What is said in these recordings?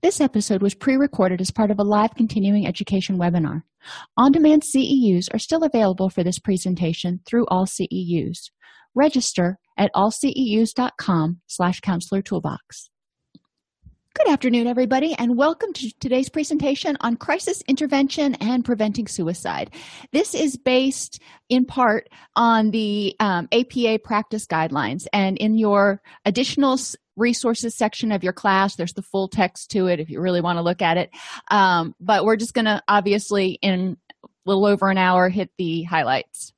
This episode was pre recorded as part of a live continuing education webinar. On demand CEUs are still available for this presentation through AllCEUs. Register at allceus.com slash counselor toolbox. Good afternoon, everybody, and welcome to today's presentation on crisis intervention and preventing suicide. This is based in part on the um, APA practice guidelines, and in your additional resources section of your class. There's the full text to it if you really want to look at it. Um, but we're just going to obviously in a little over an hour hit the highlights.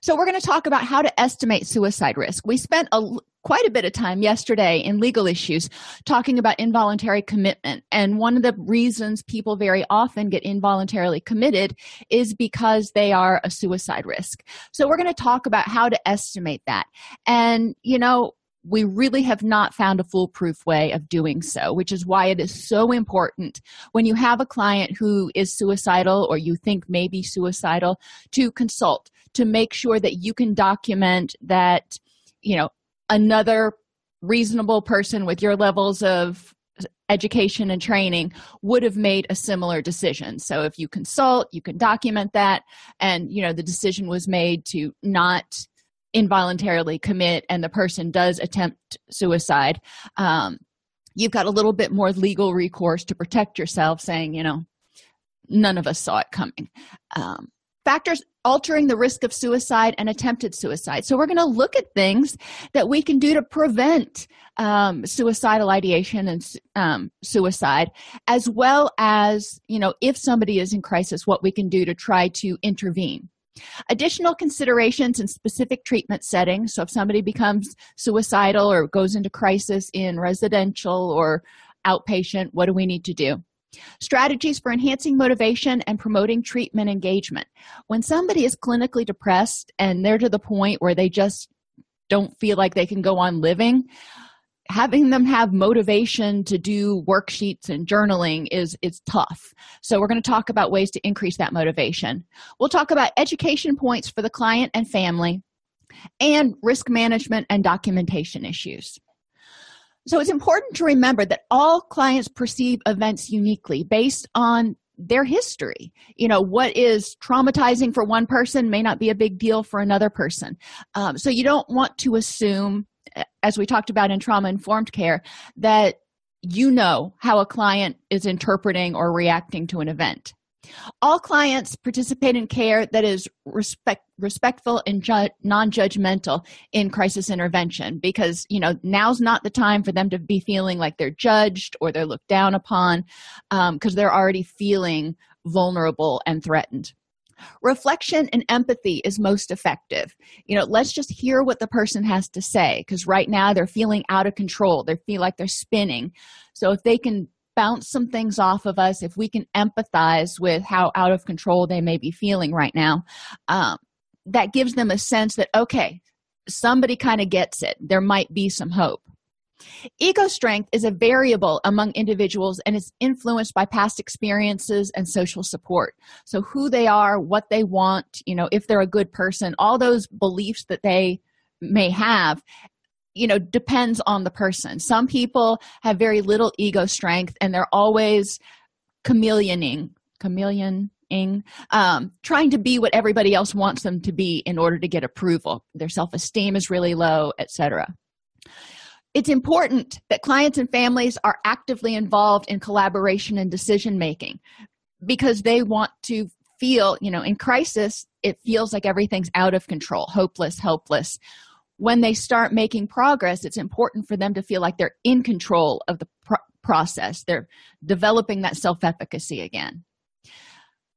So we're going to talk about how to estimate suicide risk. We spent a quite a bit of time yesterday in legal issues talking about involuntary commitment. And one of the reasons people very often get involuntarily committed is because they are a suicide risk. So we're going to talk about how to estimate that. And you know we really have not found a foolproof way of doing so, which is why it is so important when you have a client who is suicidal or you think may be suicidal to consult to make sure that you can document that, you know, another reasonable person with your levels of education and training would have made a similar decision. So if you consult you can document that. And you know the decision was made to not involuntarily commit and the person does attempt suicide um, you've got a little bit more legal recourse to protect yourself saying you know none of us saw it coming. Um, factors altering the risk of suicide and attempted suicide. So we're going to look at things that we can do to prevent um, suicidal ideation and um, suicide as well as you know if somebody is in crisis what we can do to try to intervene Additional considerations in specific treatment settings. So, if somebody becomes suicidal or goes into crisis in residential or outpatient, what do we need to do? Strategies for enhancing motivation and promoting treatment engagement. When somebody is clinically depressed and they're to the point where they just don't feel like they can go on living, having them have motivation to do worksheets and journaling is is tough. So we're going to talk about ways to increase that motivation. We'll talk about education points for the client and family and risk management and documentation issues. So it's important to remember that all clients perceive events uniquely based on their history. You know what is traumatizing for one person may not be a big deal for another person. Um, so you don't want to assume as we talked about in trauma informed care that you know how a client is interpreting or reacting to an event. All clients participate in care that is respect, respectful and ju- non-judgmental in crisis intervention because you know now's not the time for them to be feeling like they're judged or they're looked down upon because um, they're already feeling vulnerable and threatened reflection and empathy is most effective. You know let's just hear what the person has to say because right now they're feeling out of control. They feel like they're spinning. So if they can bounce some things off of us if we can empathize with how out of control they may be feeling right now um, that gives them a sense that okay somebody kind of gets it. There might be some hope Ego strength is a variable among individuals and is influenced by past experiences and social support. So, who they are, what they want, you know, if they're a good person, all those beliefs that they may have, you know, depends on the person. Some people have very little ego strength and they're always chameleoning, chameleon um, trying to be what everybody else wants them to be in order to get approval. Their self esteem is really low, etc it's important that clients and families are actively involved in collaboration and decision making because they want to feel you know in crisis it feels like everything's out of control hopeless helpless. When they start making progress it's important for them to feel like they're in control of the pro- process. They're developing that self-efficacy again.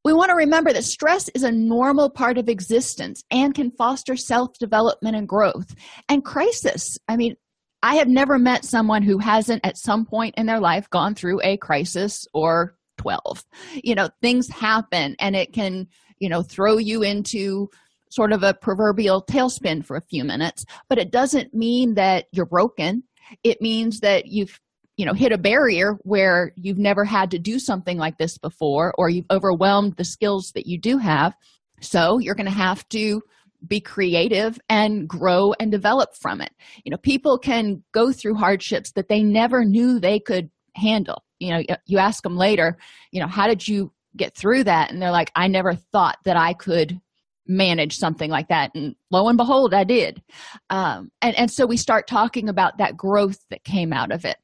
We want to remember that stress is a normal part of existence and can foster self development and growth. And crisis, I mean, I have never met someone who hasn't at some point in their life gone through a crisis or 12. You know, things happen and it can, you know, throw you into sort of a proverbial tailspin for a few minutes, but it doesn't mean that you're broken. It means that you've you know hit a barrier where you've never had to do something like this before or you've overwhelmed the skills that you do have so you're going to have to be creative and grow and develop from it. You know people can go through hardships that they never knew they could handle. You know you ask them later you know how did you get through that? And they're like i never thought that i could manage something like that. And lo and behold i did. Um, and, and so we start talking about that growth that came out of it.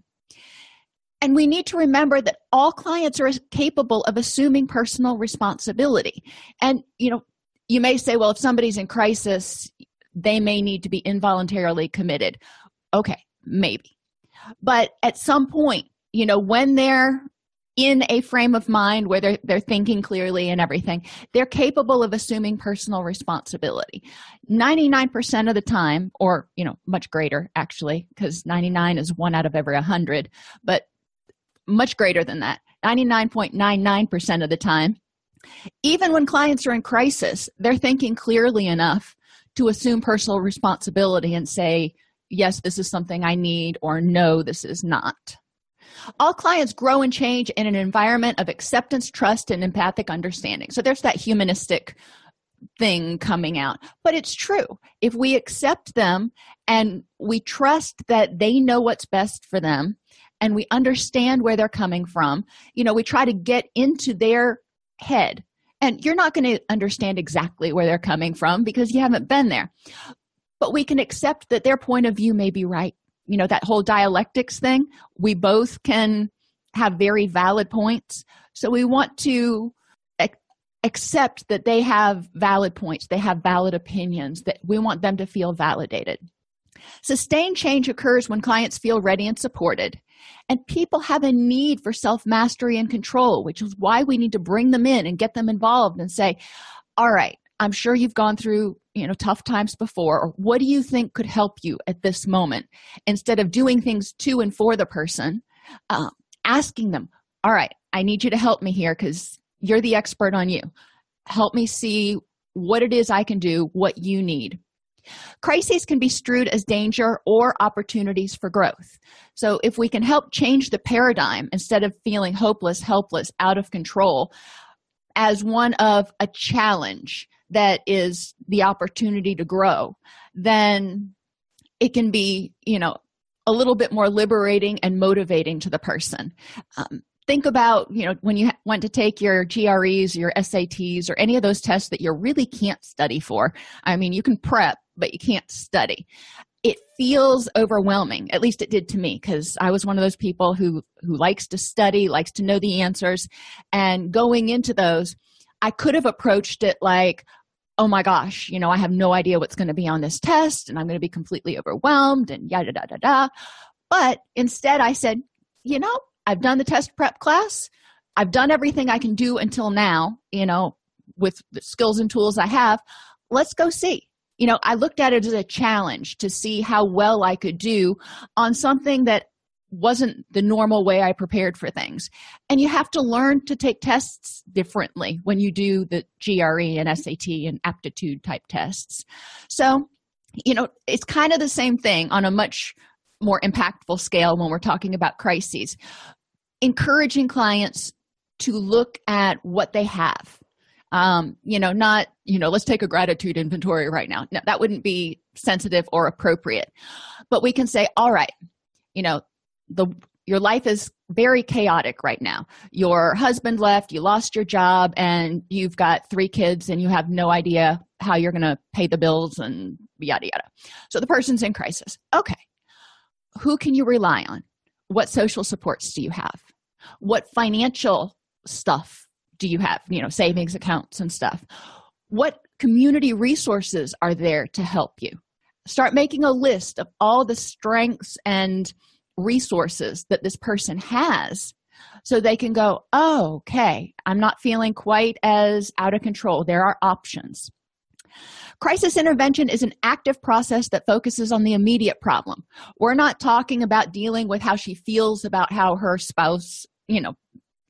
And we need to remember that all clients are capable of assuming personal responsibility. And, you know, you may say, well, if somebody's in crisis, they may need to be involuntarily committed. Okay, maybe. But at some point, you know, when they're in a frame of mind where they're, they're thinking clearly and everything, they're capable of assuming personal responsibility. 99% of the time, or, you know, much greater actually, because 99 is one out of every 100, but much greater than that 99.99% of the time even when clients are in crisis they're thinking clearly enough to assume personal responsibility and say yes this is something i need or no this is not. All clients grow and change in an environment of acceptance trust and empathic understanding. So there's that humanistic thing coming out. But it's true. If we accept them and we trust that they know what's best for them and we understand where they're coming from you know we try to get into their head. And you're not going to understand exactly where they're coming from because you haven't been there. But we can accept that their point of view may be right. You know that whole dialectics thing we both can have very valid points. So we want to ac- accept that they have valid points they have valid opinions that we want them to feel validated sustained change occurs when clients feel ready and supported. And people have a need for self mastery and control, which is why we need to bring them in and get them involved and say, All right, I'm sure you've gone through you know tough times before. Or what do you think could help you at this moment? Instead of doing things to and for the person uh, asking them all right i need you to help me here because you're the expert on you. Help me see what it is i can do what you need Crises can be strewed as danger or opportunities for growth. So, if we can help change the paradigm instead of feeling hopeless, helpless, out of control, as one of a challenge that is the opportunity to grow, then it can be, you know, a little bit more liberating and motivating to the person. Um, think about you know when you went to take your gres your sats or any of those tests that you really can't study for i mean you can prep but you can't study. It feels overwhelming at least it did to me because i was one of those people who who likes to study likes to know the answers and going into those i could have approached it like oh my gosh you know i have no idea what's going to be on this test and i'm going to be completely overwhelmed and yada da da da. But instead i said you know i've done the test prep class. I've done everything i can do until now you know with the skills and tools i have. Let's go see you know i looked at it as a challenge to see how well i could do on something that wasn't the normal way i prepared for things. And you have to learn to take tests differently when you do the gre and sat and aptitude type tests. So you know it's kind of the same thing on a much more impactful scale when we're talking about crises. Encouraging clients to look at what they have um, you know not you know let's take a gratitude inventory right now. No, that wouldn't be sensitive or appropriate. But we can say all right you know the your life is very chaotic right now. Your husband left you lost your job and you've got three kids and you have no idea how you're going to pay the bills and yada yada. So the person's in crisis. Okay. Who can you rely on? What social supports do you have? What financial stuff do you have you know savings accounts and stuff what community resources are there to help you start making a list of all the strengths and resources that this person has so they can go, oh, okay, I'm not feeling quite as out of control. There are options. Crisis intervention is an active process that focuses on the immediate problem. We're not talking about dealing with how she feels about how her spouse, you know,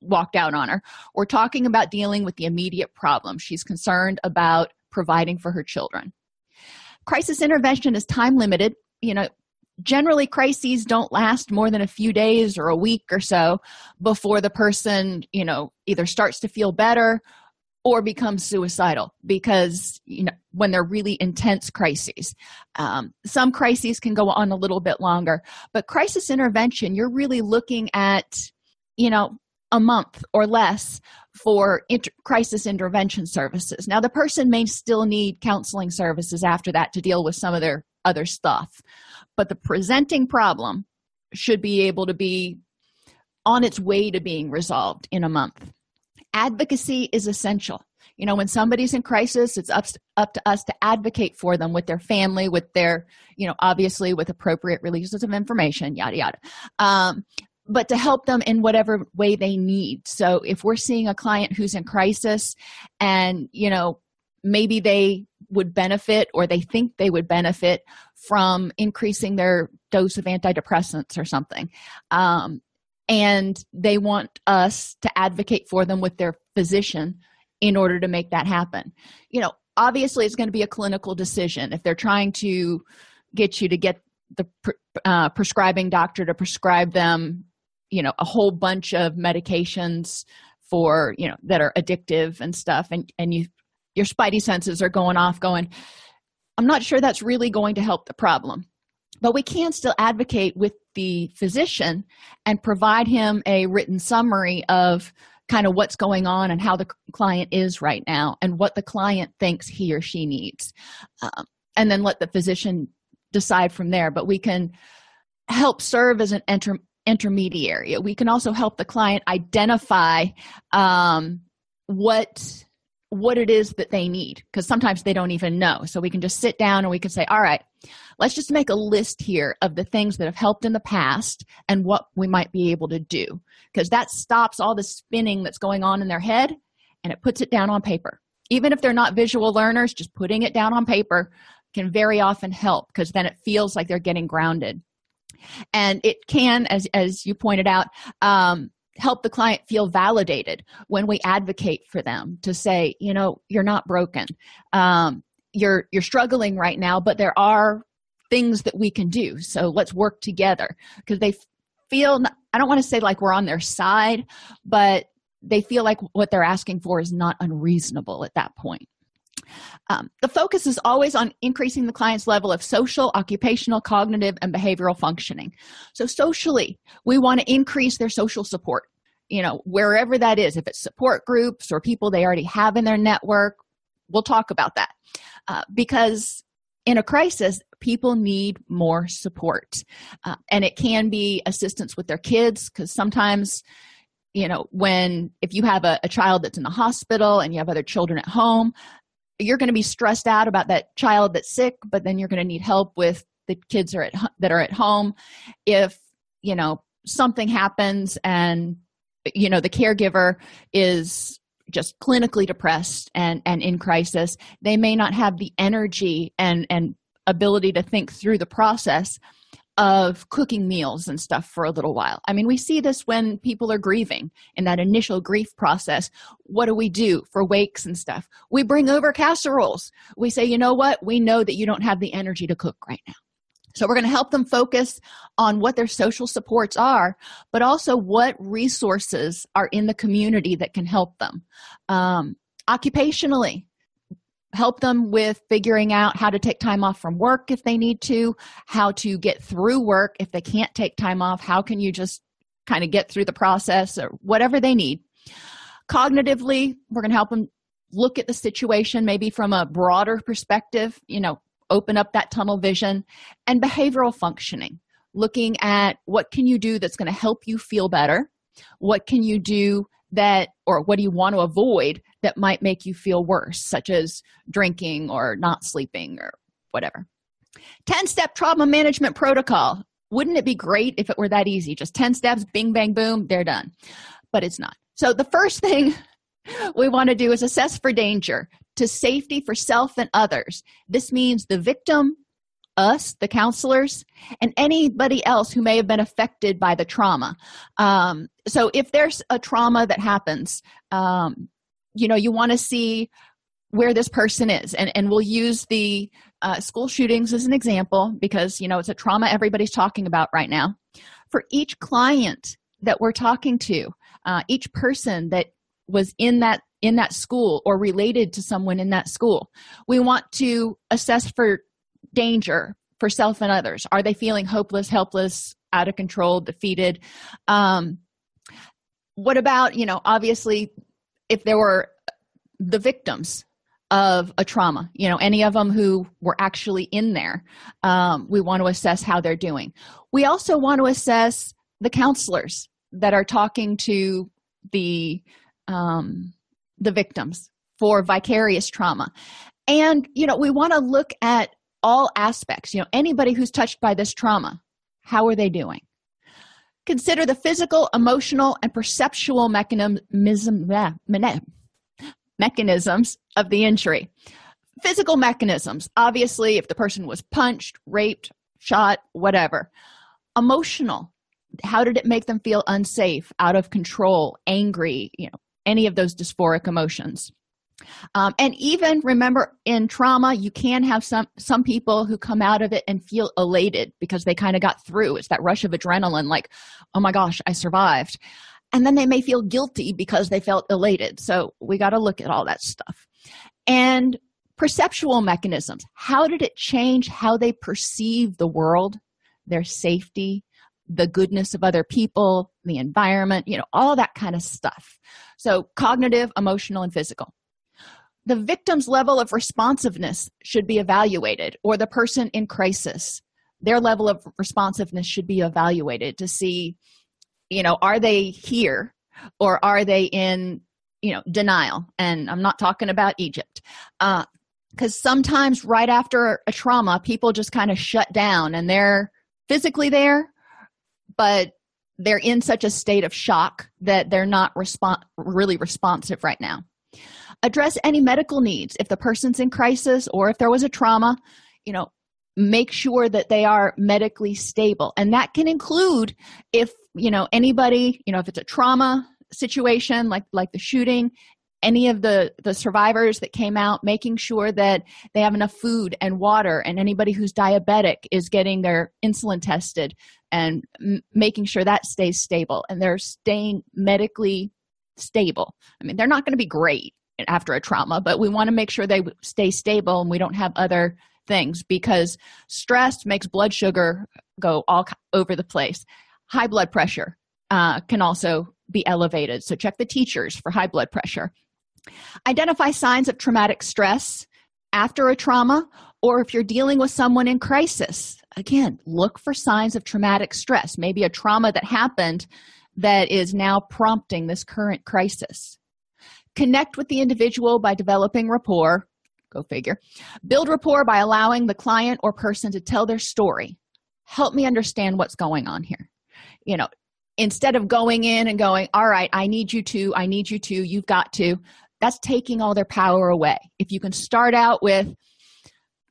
walked out on her. We're talking about dealing with the immediate problem. She's concerned about providing for her children. Crisis intervention is time limited. You know, generally crises don't last more than a few days or a week or so before the person, you know, either starts to feel better or becomes suicidal because you know when they're really intense crises um, some crises can go on a little bit longer but crisis intervention you're really looking at you know a month or less for inter- crisis intervention services. Now the person may still need counseling services after that to deal with some of their other stuff but the presenting problem should be able to be on its way to being resolved in a month. Advocacy is essential. You know when somebody's in crisis it's up, up to us to advocate for them with their family with their you know obviously with appropriate releases of information yada yada. Um, but to help them in whatever way they need. So if we're seeing a client who's in crisis and you know maybe they would benefit or they think they would benefit from increasing their dose of antidepressants or something um, and they want us to advocate for them with their physician in order to make that happen. You know obviously it's going to be a clinical decision. If they're trying to get you to get the uh, prescribing doctor to prescribe them you know a whole bunch of medications for you know that are addictive and stuff and and you your spidey senses are going off going i'm not sure that's really going to help the problem. But we can still advocate with the physician and provide him a written summary of kind of what's going on and how the client is right now and what the client thinks he or she needs um, and then let the physician decide from there. But we can help serve as an inter- intermediary. We can also help the client identify um, what what it is that they need because sometimes they don't even know. So we can just sit down and we can say all right let's just make a list here of the things that have helped in the past and what we might be able to do. Because that stops all the spinning that's going on in their head and it puts it down on paper. Even if they're not visual learners just putting it down on paper can very often help because then it feels like they're getting grounded and it can as as you pointed out um, help the client feel validated when we advocate for them to say you know you're not broken. Um, you're you're struggling right now but there are things that we can do. So let's work together. Because they feel i don't want to say like we're on their side but they feel like what they're asking for is not unreasonable at that point um, the focus is always on increasing the client's level of social, occupational, cognitive, and behavioral functioning. So, socially, we want to increase their social support, you know, wherever that is, if it's support groups or people they already have in their network, we'll talk about that. Uh, because in a crisis, people need more support. Uh, and it can be assistance with their kids, because sometimes you know when if you have a, a, child that's in the hospital and you have other children at home you're going to be stressed out about that child that's sick but then you're going to need help with the kids are at that are at home. If you know something happens and you know the caregiver is just clinically depressed and and in crisis they may not have the energy and and ability to think through the process of cooking meals and stuff for a little while. I mean, we see this when people are grieving in that initial grief process. What do we do for wakes and stuff? We bring over casseroles. We say, you know what? We know that you don't have the energy to cook right now. So, we're going to help them focus on what their social supports are, but also what resources are in the community that can help them. Um, occupationally, help them with figuring out how to take time off from work if they need to, how to get through work if they can't take time off. How can you just kind of get through the process or whatever they need? Cognitively, we're going to help them look at the situation maybe from a broader perspective, you know, open up that tunnel vision and behavioral functioning, looking at what can you do that's going to help you feel better? What can you do that or what do you want to avoid that might make you feel worse such as drinking or not sleeping or whatever? 10 step trauma management protocol. Wouldn't it be great if it were that easy? Just 10 steps bing bang boom they're done. But it's not. So the first thing we want to do is assess for danger to safety for self and others. This means the victim us the counselors and anybody else who may have been affected by the trauma. Um, so if there's a trauma that happens um, you know you want to see where this person is and, and we'll use the uh, school shootings as an example because you know it's a trauma everybody's talking about right now. For each client that we're talking to uh, each person that was in that in that school or related to someone in that school we want to assess for danger for self and others? Are they feeling hopeless helpless out of control defeated? Um, what about you know obviously if there were the victims of a trauma you know any of them who were actually in there um, we want to assess how they're doing. We also want to assess the counselors that are talking to the um, the victims for vicarious trauma. And you know we want to look at all aspects you know anybody who's touched by this trauma how are they doing consider the physical emotional and perceptual mechanism mechanisms of the injury. Physical mechanisms, obviously, if the person was punched, raped, shot, whatever. Emotional, how did it make them feel unsafe, out of control, angry, you know, any of those dysphoric emotions. Um, and even remember in trauma you can have some some people who come out of it and feel elated because they kind of got through. It's that rush of adrenaline like oh my gosh i survived. And then they may feel guilty because they felt elated. So we got to look at all that stuff. And perceptual mechanisms. How did it change how they perceive the world their safety the goodness of other people the environment you know all that kind of stuff. So cognitive emotional and physical the victim's level of responsiveness should be evaluated or the person in crisis their level of responsiveness should be evaluated to see you know are they here or are they in you know denial? And i'm not talking about egypt. Uh because sometimes right after a trauma people just kind of shut down and they're physically there but they're in such a state of shock that they're not respon- really responsive right now address any medical needs. If the person's in crisis or if there was a trauma you know make sure that they are medically stable. And that can include if you know anybody you know if it's a trauma situation like like the shooting any of the the survivors that came out making sure that they have enough food and water and anybody who's diabetic is getting their insulin tested and m- making sure that stays stable. And they're staying medically stable. I mean they're not going to be great after a trauma but we want to make sure they stay stable and we don't have other things because stress makes blood sugar go all over the place. High blood pressure uh, can also be elevated so check the teachers for high blood pressure. Identify signs of traumatic stress after a trauma or if you're dealing with someone in crisis. Again look for signs of traumatic stress maybe a trauma that happened that is now prompting this current crisis connect with the individual by developing rapport go figure build rapport by allowing the client or person to tell their story. Help me understand what's going on here. You know instead of going in and going all right i need you to i need you to you've got to that's taking all their power away. If you can start out with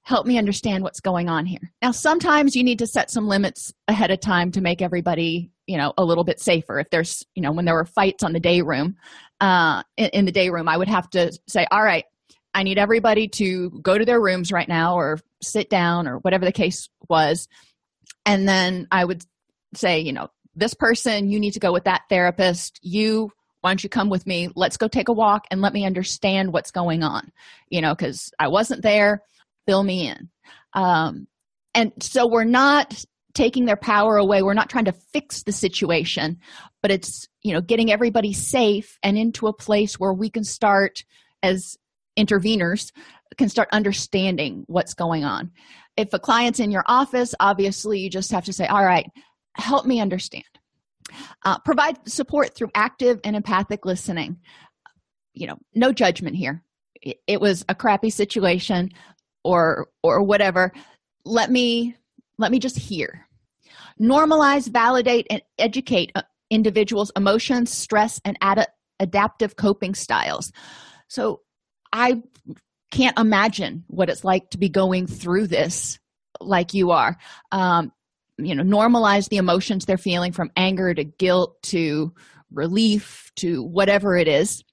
help me understand what's going on here. Now sometimes you need to set some limits ahead of time to make everybody you know a little bit safer. If there's you know when there were fights on the day room uh in, in the day room i would have to say all right i need everybody to go to their rooms right now or sit down or whatever the case was. And then i would say you know this person you need to go with that therapist. You why don't you come with me? Let's go take a walk and let me understand what's going on you know because i wasn't there fill me in. Um, and so we're not taking their power away. We're not trying to fix the situation but it's you know getting everybody safe and into a place where we can start as interveners can start understanding what's going on. If a client's in your office obviously you just have to say all right help me understand. Uh, provide support through active and empathic listening. You know no judgment here. It, it was a crappy situation or or whatever. Let me let me just hear. Normalize validate and educate uh, individuals emotions stress and ad- adaptive coping styles. So i can't imagine what it's like to be going through this like you are. Um, you know normalize the emotions they're feeling from anger to guilt to relief to whatever it is.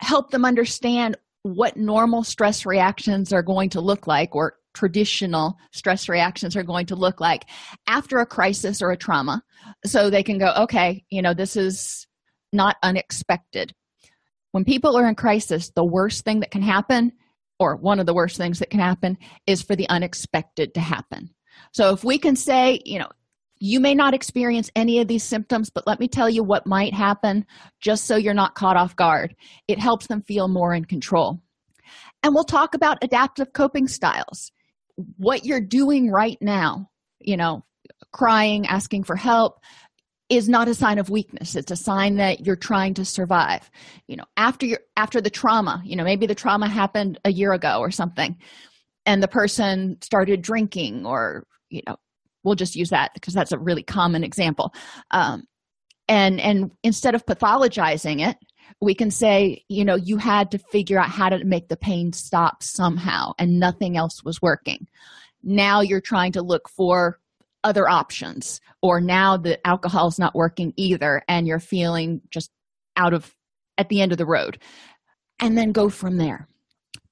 Help them understand what normal stress reactions are going to look like or traditional stress reactions are going to look like after a crisis or a trauma. So they can go okay you know this is not unexpected. When people are in crisis the worst thing that can happen or one of the worst things that can happen is for the unexpected to happen. So if we can say you know you may not experience any of these symptoms but let me tell you what might happen just so you're not caught off guard. It helps them feel more in control. And we'll talk about adaptive coping styles what you're doing right now you know crying asking for help is not a sign of weakness. It's a sign that you're trying to survive. You know after your after the trauma you know maybe the trauma happened a year ago or something and the person started drinking or you know we'll just use that because that's a really common example. Um, and and instead of pathologizing it we can say you know you had to figure out how to make the pain stop somehow and nothing else was working. Now you're trying to look for other options or now the alcohol is not working either and you're feeling just out of at the end of the road. And then go from there.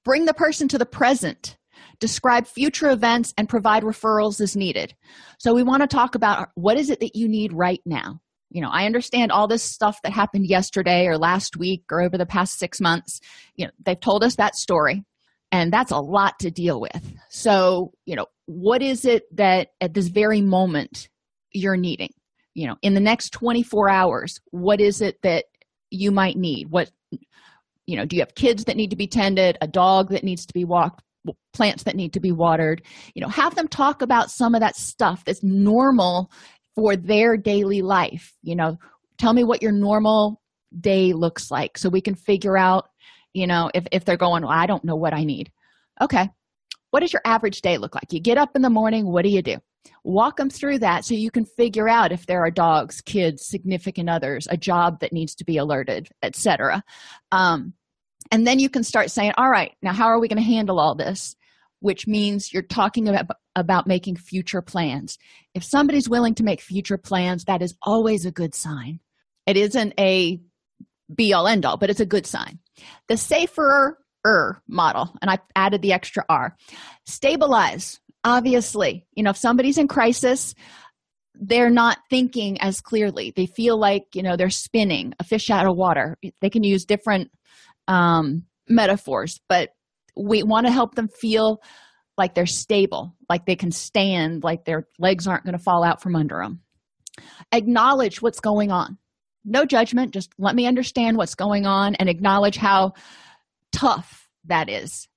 Bring the person to the present. Describe future events and provide referrals as needed. So we want to talk about what is it that you need right now you know i understand all this stuff that happened yesterday or last week or over the past six months. You know they've told us that story and that's a lot to deal with. So you know what is it that at this very moment you're needing? You know in the next 24 hours what is it that you might need? What you know do you have kids that need to be tended a dog that needs to be walked plants that need to be watered? You know have them talk about some of that stuff that's normal for their daily life you know? Tell me what your normal day looks like so we can figure out you know if, if they're going well i don't know what i need. Okay. What does your average day look like? You get up in the morning what do you do? Walk them through that so you can figure out if there are dogs kids significant others a job that needs to be alerted etc um, and then you can start saying all right now how are we going to handle all this which means you're talking about about making future plans. If somebody's willing to make future plans that is always a good sign. It isn't a be all end all but it's a good sign. The safer er model and i added the extra r stabilize obviously. You know if somebody's in crisis they're not thinking as clearly. They feel like you know they're spinning a fish out of water. They can use different um, metaphors but we want to help them feel like they're stable like they can stand like their legs aren't going to fall out from under them acknowledge what's going on. No judgment just let me understand what's going on and acknowledge how tough that is.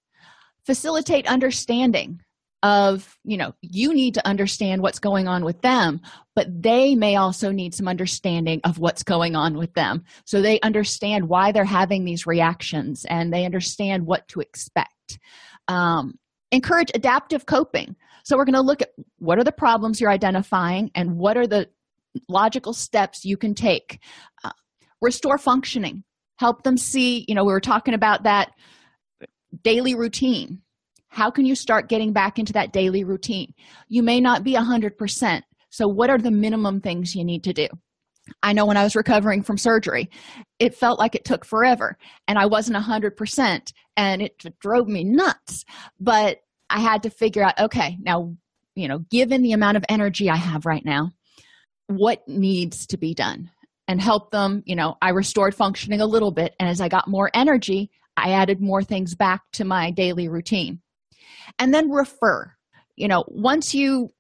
Facilitate understanding of you know you need to understand what's going on with them but they may also need some understanding of what's going on with them. So they understand why they're having these reactions and they understand what to expect. Um, encourage adaptive coping. So we're going to look at what are the problems you're identifying and what are the logical steps you can take. Uh, restore functioning. Help them see you know we were talking about that daily routine how can you start getting back into that daily routine? You may not be 100% so what are the minimum things you need to do? I know when i was recovering from surgery it felt like it took forever and i wasn't 100% and it drove me nuts. But i had to figure out okay now you know given the amount of energy i have right now what needs to be done and help them you know i restored functioning a little bit and as i got more energy i added more things back to my daily routine and then refer. You know once you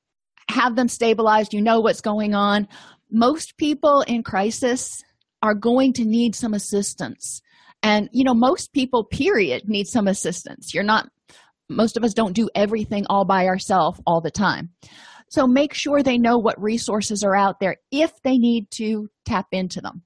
have them stabilized you know what's going on. Most people in crisis are going to need some assistance. And you know most people period need some assistance. You're not most of us don't do everything all by ourselves all the time. So make sure they know what resources are out there if they need to tap into them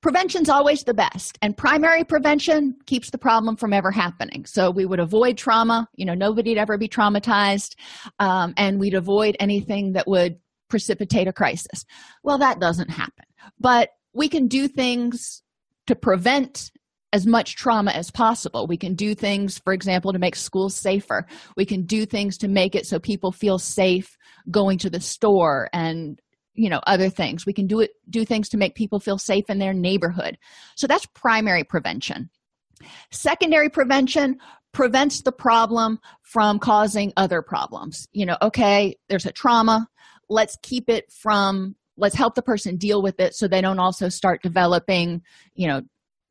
prevention's always the best and primary prevention keeps the problem from ever happening so we would avoid trauma you know nobody'd ever be traumatized um, and we'd avoid anything that would precipitate a crisis well that doesn't happen but we can do things to prevent as much trauma as possible. We can do things, for example, to make schools safer. We can do things to make it so people feel safe going to the store and you know other things. We can do it do things to make people feel safe in their neighborhood. So that's primary prevention. Secondary prevention prevents the problem from causing other problems. You know okay there's a trauma. Let's keep it from let's help the person deal with it so they don't also start developing you know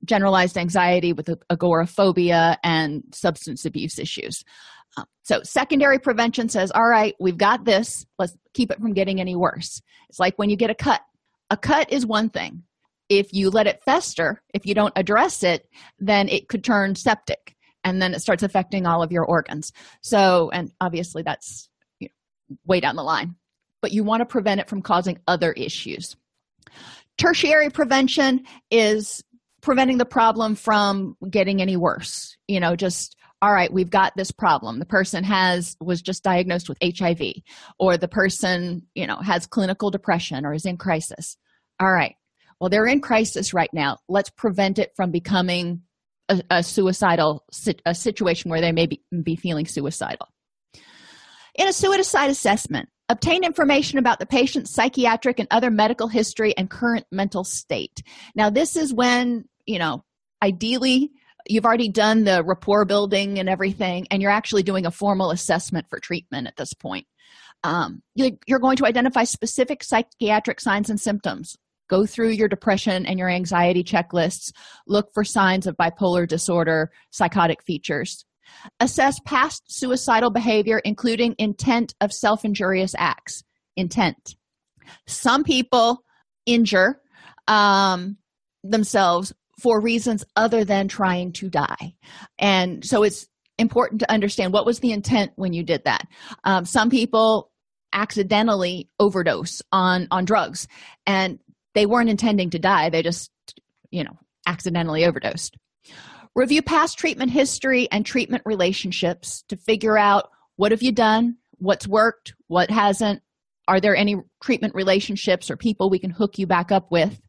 generalized anxiety with agoraphobia and substance abuse issues. So, secondary prevention says, all right, we've got this, let's keep it from getting any worse. It's like when you get a cut. A cut is one thing. If you let it fester, if you don't address it, then it could turn septic and then it starts affecting all of your organs. So, and obviously that's you know, way down the line, but you want to prevent it from causing other issues. Tertiary prevention is preventing the problem from getting any worse you know just all right we've got this problem. The person has was just diagnosed with hiv or the person you know has clinical depression or is in crisis. All right. Well they're in crisis right now. Let's prevent it from becoming a, a suicidal a situation where they may be, be feeling suicidal. In a suicide assessment obtain information about the patient's psychiatric and other medical history and current mental state. Now this is when you know ideally you've already done the rapport building and everything and you're actually doing a formal assessment for treatment at this point. Um, you're going to identify specific psychiatric signs and symptoms. Go through your depression and your anxiety checklists. Look for signs of bipolar disorder psychotic features. Assess past suicidal behavior including intent of self-injurious acts. Intent. Some people injure um, themselves for reasons other than trying to die. And so it's important to understand what was the intent when you did that. Um, some people accidentally overdose on on drugs and they weren't intending to die. They just you know accidentally overdosed. Review past treatment history and treatment relationships to figure out what have you done what's worked what hasn't are there any treatment relationships or people we can hook you back up with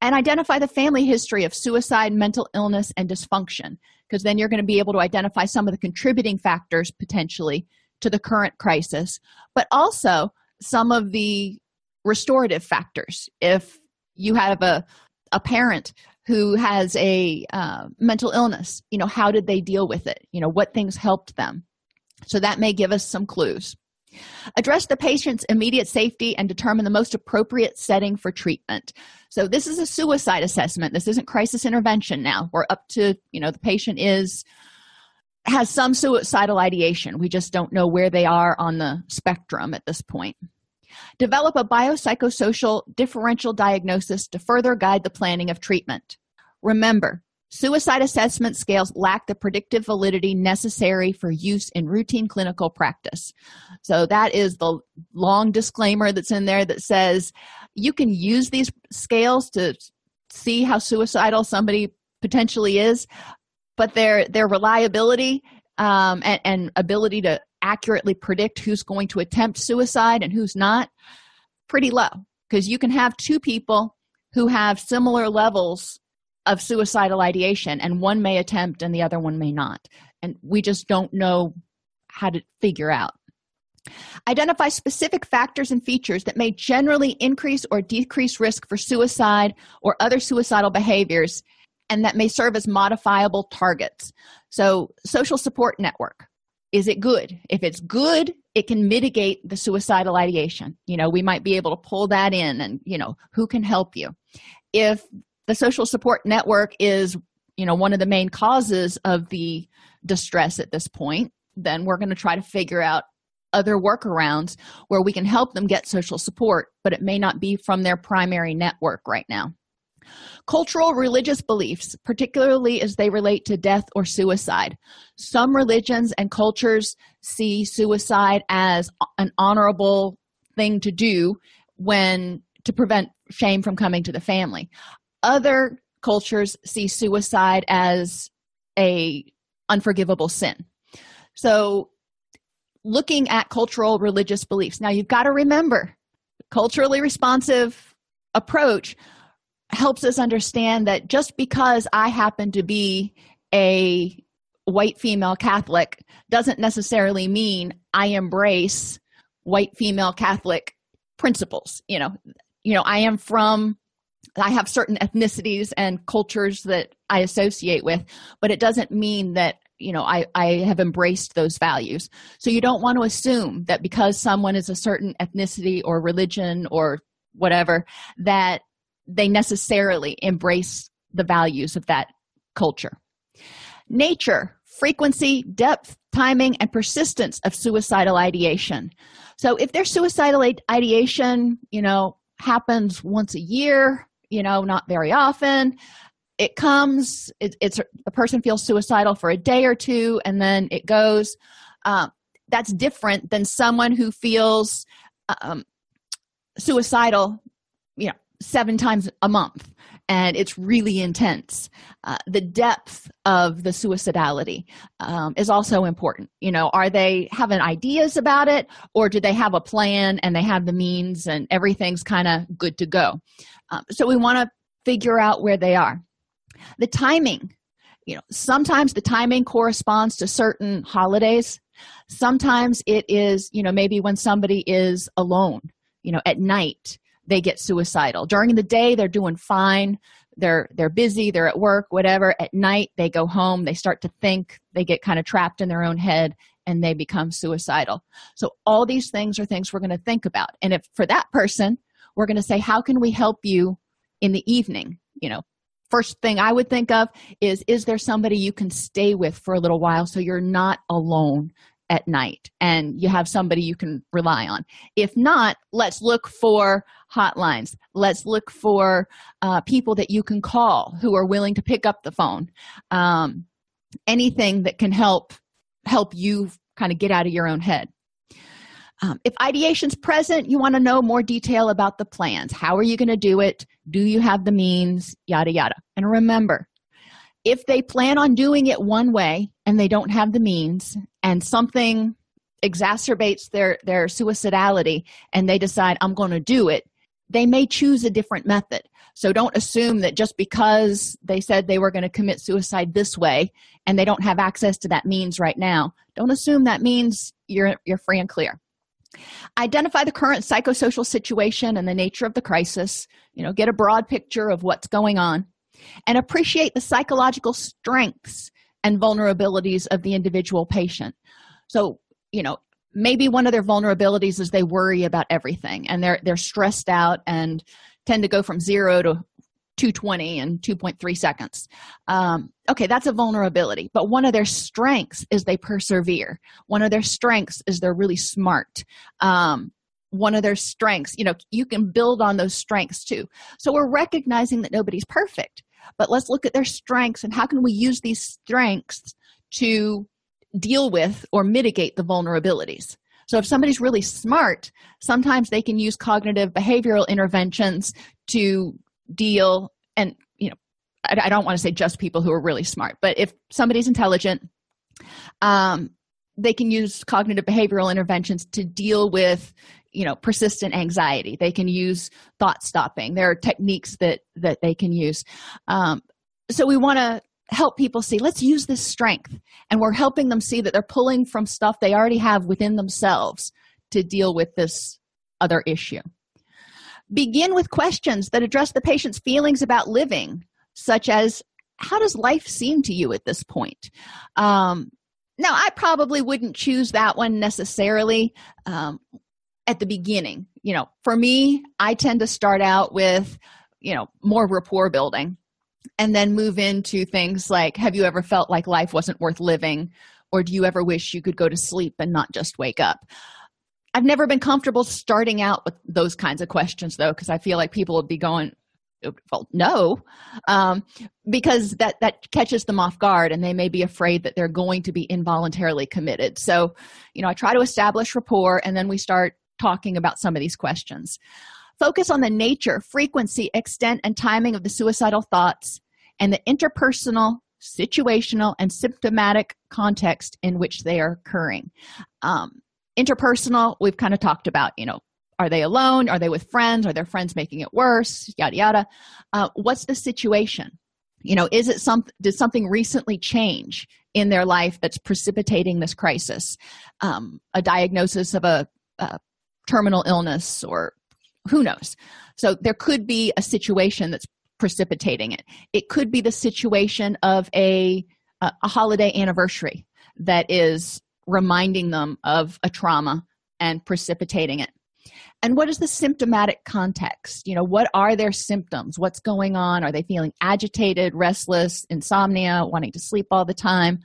and identify the family history of suicide mental illness and dysfunction because then you're going to be able to identify some of the contributing factors potentially to the current crisis but also some of the restorative factors. If you have a, a parent who has a uh, mental illness you know how did they deal with it? You know what things helped them? So that may give us some clues address the patient's immediate safety and determine the most appropriate setting for treatment. So this is a suicide assessment. This isn't crisis intervention now. We're up to you know the patient is has some suicidal ideation. We just don't know where they are on the spectrum at this point. Develop a biopsychosocial differential diagnosis to further guide the planning of treatment. Remember Suicide assessment scales lack the predictive validity necessary for use in routine clinical practice. So, that is the long disclaimer that's in there that says you can use these scales to see how suicidal somebody potentially is, but their, their reliability um, and, and ability to accurately predict who's going to attempt suicide and who's not pretty low because you can have two people who have similar levels of suicidal ideation and one may attempt and the other one may not. And we just don't know how to figure out. Identify specific factors and features that may generally increase or decrease risk for suicide or other suicidal behaviors and that may serve as modifiable targets. So social support network. Is it good? If it's good it can mitigate the suicidal ideation. You know we might be able to pull that in and you know who can help you? If the social support network is you know one of the main causes of the distress at this point then we're going to try to figure out other workarounds where we can help them get social support but it may not be from their primary network right now. Cultural religious beliefs particularly as they relate to death or suicide. Some religions and cultures see suicide as an honorable thing to do when to prevent shame from coming to the family other cultures see suicide as a unforgivable sin. So looking at cultural religious beliefs now you've got to remember culturally responsive approach helps us understand that just because i happen to be a white female catholic doesn't necessarily mean i embrace white female catholic principles. You know you know i am from i have certain ethnicities and cultures that i associate with but it doesn't mean that you know i i have embraced those values. So you don't want to assume that because someone is a certain ethnicity or religion or whatever that they necessarily embrace the values of that culture. Nature frequency depth timing and persistence of suicidal ideation. So if their suicidal ideation you know happens once a year you know not very often. It comes it, it's a person feels suicidal for a day or two and then it goes. Um, that's different than someone who feels um, suicidal you know seven times a month and it's really intense. Uh, the depth of the suicidality um, is also important. You know are they having ideas about it or do they have a plan and they have the means and everything's kind of good to go? Um, so we want to figure out where they are. The timing you know sometimes the timing corresponds to certain holidays. Sometimes it is you know maybe when somebody is alone you know at night they get suicidal. During the day they're doing fine. They're they're busy they're at work whatever. At night they go home they start to think they get kind of trapped in their own head and they become suicidal. So all these things are things we're going to think about. And if for that person we're going to say how can we help you in the evening? You know first thing i would think of is is there somebody you can stay with for a little while so you're not alone at night and you have somebody you can rely on. If not let's look for hotlines. Let's look for uh, people that you can call who are willing to pick up the phone. Um, anything that can help help you kind of get out of your own head. Um, if ideation's present you want to know more detail about the plans. How are you going to do it? Do you have the means? Yada yada. And remember if they plan on doing it one way and they don't have the means and something exacerbates their their suicidality and they decide i'm going to do it they may choose a different method. So don't assume that just because they said they were going to commit suicide this way and they don't have access to that means right now don't assume that means you're you're free and clear. Identify the current psychosocial situation and the nature of the crisis you know get a broad picture of what's going on and appreciate the psychological strengths and vulnerabilities of the individual patient. So you know maybe one of their vulnerabilities is they worry about everything and they're they're stressed out and tend to go from 0 to 220 in 2.3 seconds. Um, okay that's a vulnerability but one of their strengths is they persevere. One of their strengths is they're really smart. Um, one of their strengths you know you can build on those strengths too. So we're recognizing that nobody's perfect but let's look at their strengths and how can we use these strengths to deal with or mitigate the vulnerabilities. So if somebody's really smart sometimes they can use cognitive behavioral interventions to deal and you know i, I don't want to say just people who are really smart but if somebody's intelligent um, they can use cognitive behavioral interventions to deal with you know persistent anxiety. They can use thought stopping. There are techniques that that they can use. Um, so we want to help people see let's use this strength. And we're helping them see that they're pulling from stuff they already have within themselves to deal with this other issue. Begin with questions that address the patient's feelings about living such as how does life seem to you at this point? Um, now i probably wouldn't choose that one necessarily. Um, at the beginning. You know for me i tend to start out with you know more rapport building and then move into things like have you ever felt like life wasn't worth living? Or do you ever wish you could go to sleep and not just wake up? I've never been comfortable starting out with those kinds of questions though because i feel like people would be going well no um, because that that catches them off guard and they may be afraid that they're going to be involuntarily committed. So you know i try to establish rapport and then we start talking about some of these questions. Focus on the nature frequency extent and timing of the suicidal thoughts and the interpersonal situational and symptomatic context in which they are occurring. Um, interpersonal we've kind of talked about you know are they alone? Are they with friends? Are their friends making it worse? Yada yada. Uh, what's the situation? You know is it some did something recently change in their life that's precipitating this crisis? Um, a diagnosis of a, a terminal illness or who knows. So there could be a situation that's precipitating it. It could be the situation of a uh, a holiday anniversary that is reminding them of a trauma and precipitating it. And what is the symptomatic context? You know what are their symptoms? What's going on? Are they feeling agitated restless insomnia wanting to sleep all the time?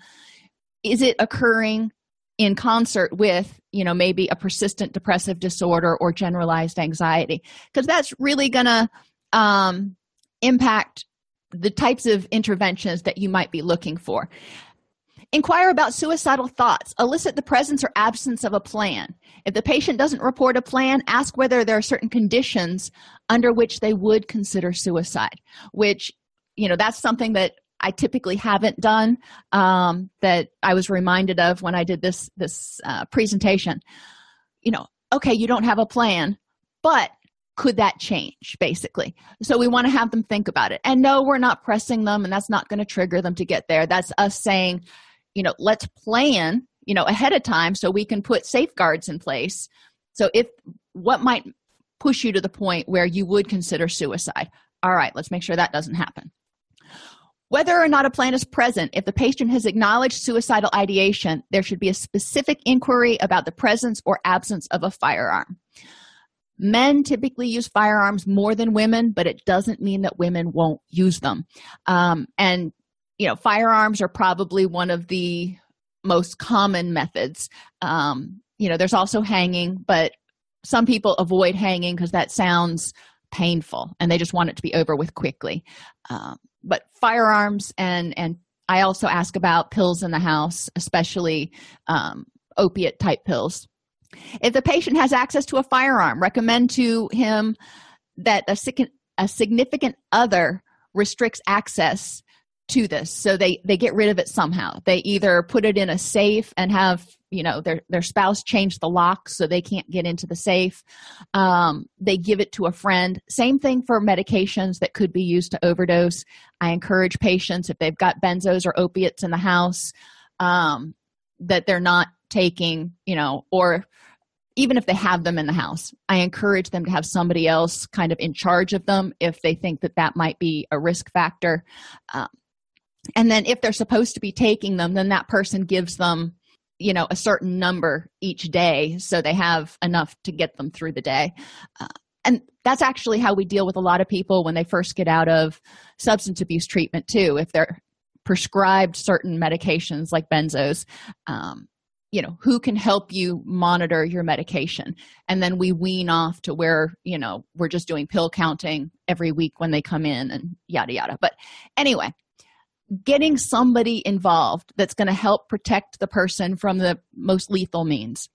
Is it occurring in concert with you know maybe a persistent depressive disorder or generalized anxiety because that's really going to um, impact the types of interventions that you might be looking for Inquire about suicidal thoughts. Elicit the presence or absence of a plan. If the patient doesn't report a plan, ask whether there are certain conditions under which they would consider suicide, which, you know, that's something that I typically haven't done um, that I was reminded of when I did this this uh, presentation. You know, okay, you don't have a plan, but could that change basically? So we want to have them think about it. And no we're not pressing them and that's not going to trigger them to get there. That's us saying you know let's plan you know ahead of time so we can put safeguards in place. So if what might push you to the point where you would consider suicide? All right let's make sure that doesn't happen whether or not a plan is present if the patient has acknowledged suicidal ideation there should be a specific inquiry about the presence or absence of a firearm. Men typically use firearms more than women but it doesn't mean that women won't use them. Um, and you know firearms are probably one of the most common methods. Um, you know there's also hanging but some people avoid hanging because that sounds painful and they just want it to be over with quickly. Um, but firearms and and i also ask about pills in the house especially um, opiate type pills. If the patient has access to a firearm recommend to him that a, a significant other restricts access to this so they they get rid of it somehow. They either put it in a safe and have you know their their spouse changed the lock so they can't get into the safe. Um, they give it to a friend. Same thing for medications that could be used to overdose. I encourage patients if they've got benzos or opiates in the house um, that they're not taking you know or even if they have them in the house i encourage them to have somebody else kind of in charge of them if they think that that might be a risk factor. Um, and then if they're supposed to be taking them then that person gives them you know a certain number each day so they have enough to get them through the day. Uh, and that's actually how we deal with a lot of people when they first get out of substance abuse treatment too if they're prescribed certain medications like benzos. Um, you know who can help you monitor your medication? And then we wean off to where you know we're just doing pill counting every week when they come in and yada yada. But anyway getting somebody involved that's going to help protect the person from the most lethal means.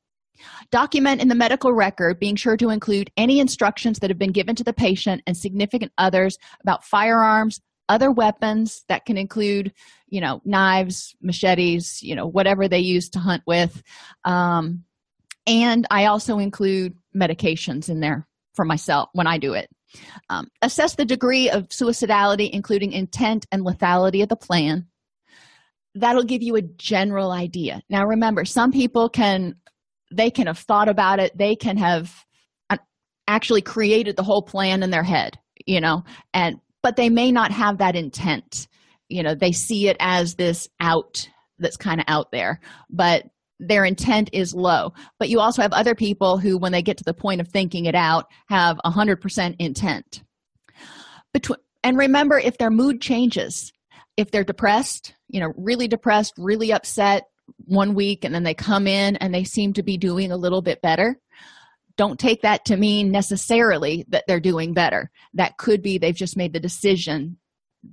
Document in the medical record, being sure to include any instructions that have been given to the patient and significant others about firearms, other weapons that can include, you know, knives, machetes, you know, whatever they use to hunt with. Um, and I also include medications in there for myself when I do it. Um, assess the degree of suicidality, including intent and lethality of the plan. That'll give you a general idea. Now, remember, some people can they can have thought about it. They can have uh, actually created the whole plan in their head, you know, and but they may not have that intent. You know, they see it as this out that's kind of out there, but their intent is low. But you also have other people who when they get to the point of thinking it out have 100% intent. And remember if their mood changes if they're depressed you know really depressed really upset one week and then they come in and they seem to be doing a little bit better don't take that to mean necessarily that they're doing better. That could be they've just made the decision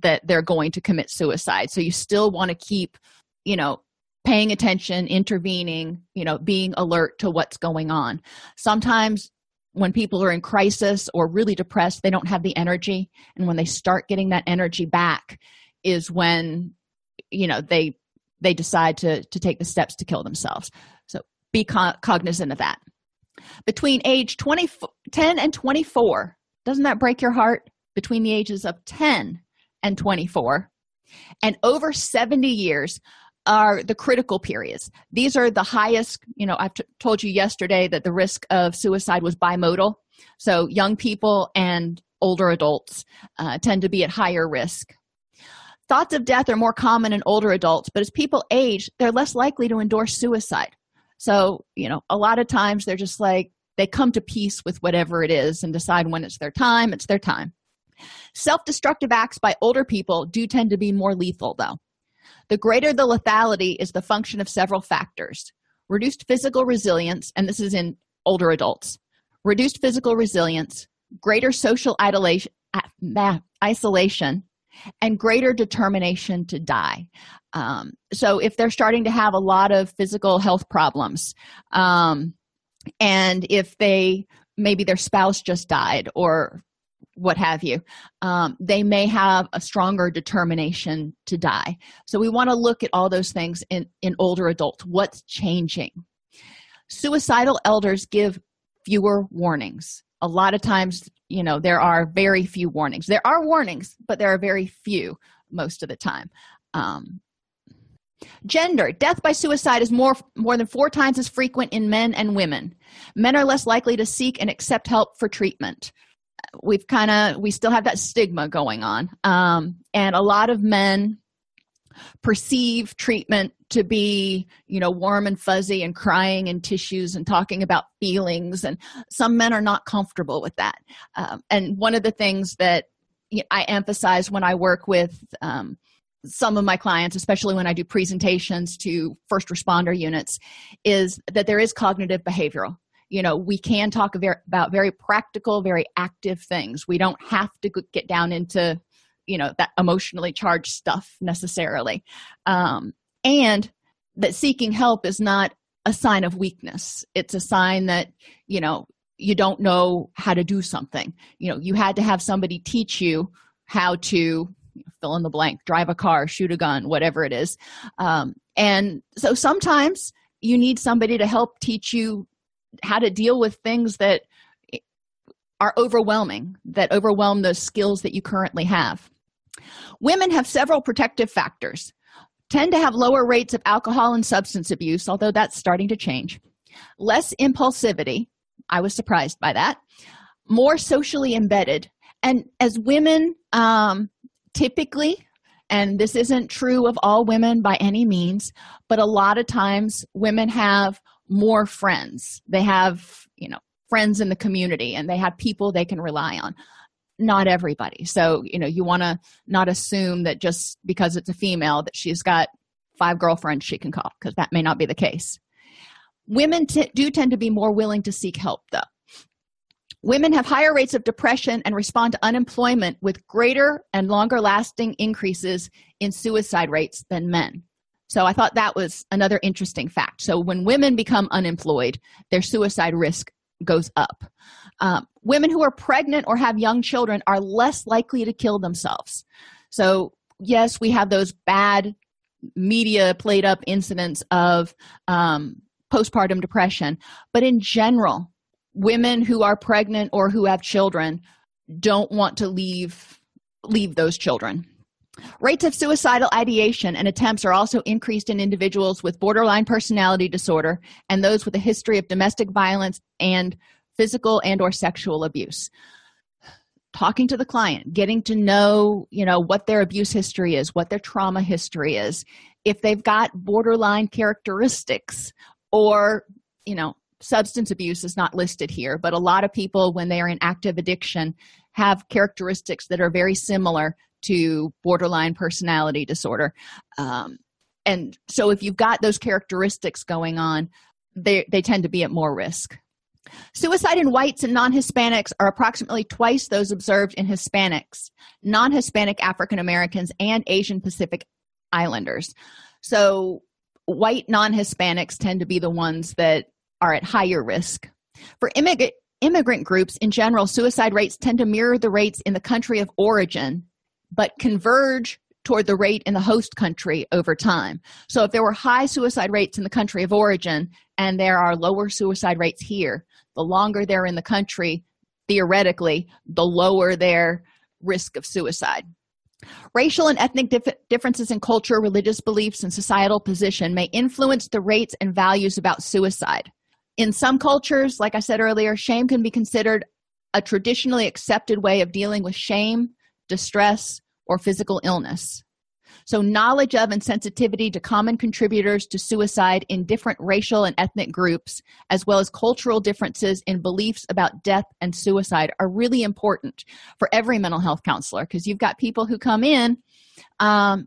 that they're going to commit suicide. So you still want to keep you know paying attention intervening you know being alert to what's going on. Sometimes when people are in crisis or really depressed they don't have the energy. And when they start getting that energy back is when you know they they decide to to take the steps to kill themselves. So be co- cognizant of that. Between age 20 10 and 24 doesn't that break your heart? Between the ages of 10 and 24 and over 70 years are the critical periods. These are the highest you know i've t- told you yesterday that the risk of suicide was bimodal. So young people and older adults uh, tend to be at higher risk. Thoughts of death are more common in older adults but as people age they're less likely to endorse suicide. So you know a lot of times they're just like they come to peace with whatever it is and decide when it's their time it's their time. Self-destructive acts by older people do tend to be more lethal though the greater the lethality is the function of several factors reduced physical resilience, and this is in older adults, reduced physical resilience, greater social isolation, and greater determination to die. Um, so, if they're starting to have a lot of physical health problems, um, and if they maybe their spouse just died or what have you um, they may have a stronger determination to die. So we want to look at all those things in in older adults. What's changing? Suicidal elders give fewer warnings. A lot of times you know there are very few warnings. There are warnings but there are very few most of the time. Um, gender. Death by suicide is more more than four times as frequent in men and women. Men are less likely to seek and accept help for treatment we've kind of we still have that stigma going on. Um, and a lot of men perceive treatment to be you know warm and fuzzy and crying in tissues and talking about feelings and some men are not comfortable with that. Um, and one of the things that i emphasize when i work with um, some of my clients especially when i do presentations to first responder units is that there is cognitive behavioral you know we can talk about very practical very active things. We don't have to get down into you know that emotionally charged stuff necessarily. Um, and that seeking help is not a sign of weakness. It's a sign that you know you don't know how to do something. You know you had to have somebody teach you how to fill in the blank drive a car shoot a gun whatever it is. Um, and so sometimes you need somebody to help teach you how to deal with things that are overwhelming that overwhelm those skills that you currently have. Women have several protective factors tend to have lower rates of alcohol and substance abuse although that's starting to change. Less impulsivity i was surprised by that more socially embedded. And as women um, typically and this isn't true of all women by any means but a lot of times women have more friends. They have you know friends in the community and they have people they can rely on. Not everybody. So you know you want to not assume that just because it's a female that she's got five girlfriends she can call because that may not be the case. Women t- do tend to be more willing to seek help though. Women have higher rates of depression and respond to unemployment with greater and longer lasting increases in suicide rates than men so I thought that was another interesting fact. So when women become unemployed, their suicide risk goes up. Um, women who are pregnant or have young children are less likely to kill themselves. So, yes, we have those bad media played up incidents of um, postpartum depression, but in general, women who are pregnant or who have children don't want to leave leave those children Rates of suicidal ideation and attempts are also increased in individuals with borderline personality disorder and those with a history of domestic violence and physical and or sexual abuse. Talking to the client, getting to know, you know, what their abuse history is, what their trauma history is, if they've got borderline characteristics or, you know, substance abuse is not listed here, but a lot of people when they are in active addiction have characteristics that are very similar to borderline personality disorder. Um, and so if you've got those characteristics going on they, they tend to be at more risk. Suicide in whites and non-hispanics are approximately twice those observed in hispanics non-hispanic african americans and asian pacific islanders. So white non-hispanics tend to be the ones that are at higher risk. For immig- immigrant groups in general suicide rates tend to mirror the rates in the country of origin but converge toward the rate in the host country over time. So, if there were high suicide rates in the country of origin and there are lower suicide rates here, the longer they're in the country, theoretically, the lower their risk of suicide. Racial and ethnic dif- differences in culture, religious beliefs, and societal position may influence the rates and values about suicide. In some cultures, like I said earlier, shame can be considered a traditionally accepted way of dealing with shame, distress, or physical illness. So, knowledge of and sensitivity to common contributors to suicide in different racial and ethnic groups, as well as cultural differences in beliefs about death and suicide, are really important for every mental health counselor because you've got people who come in um,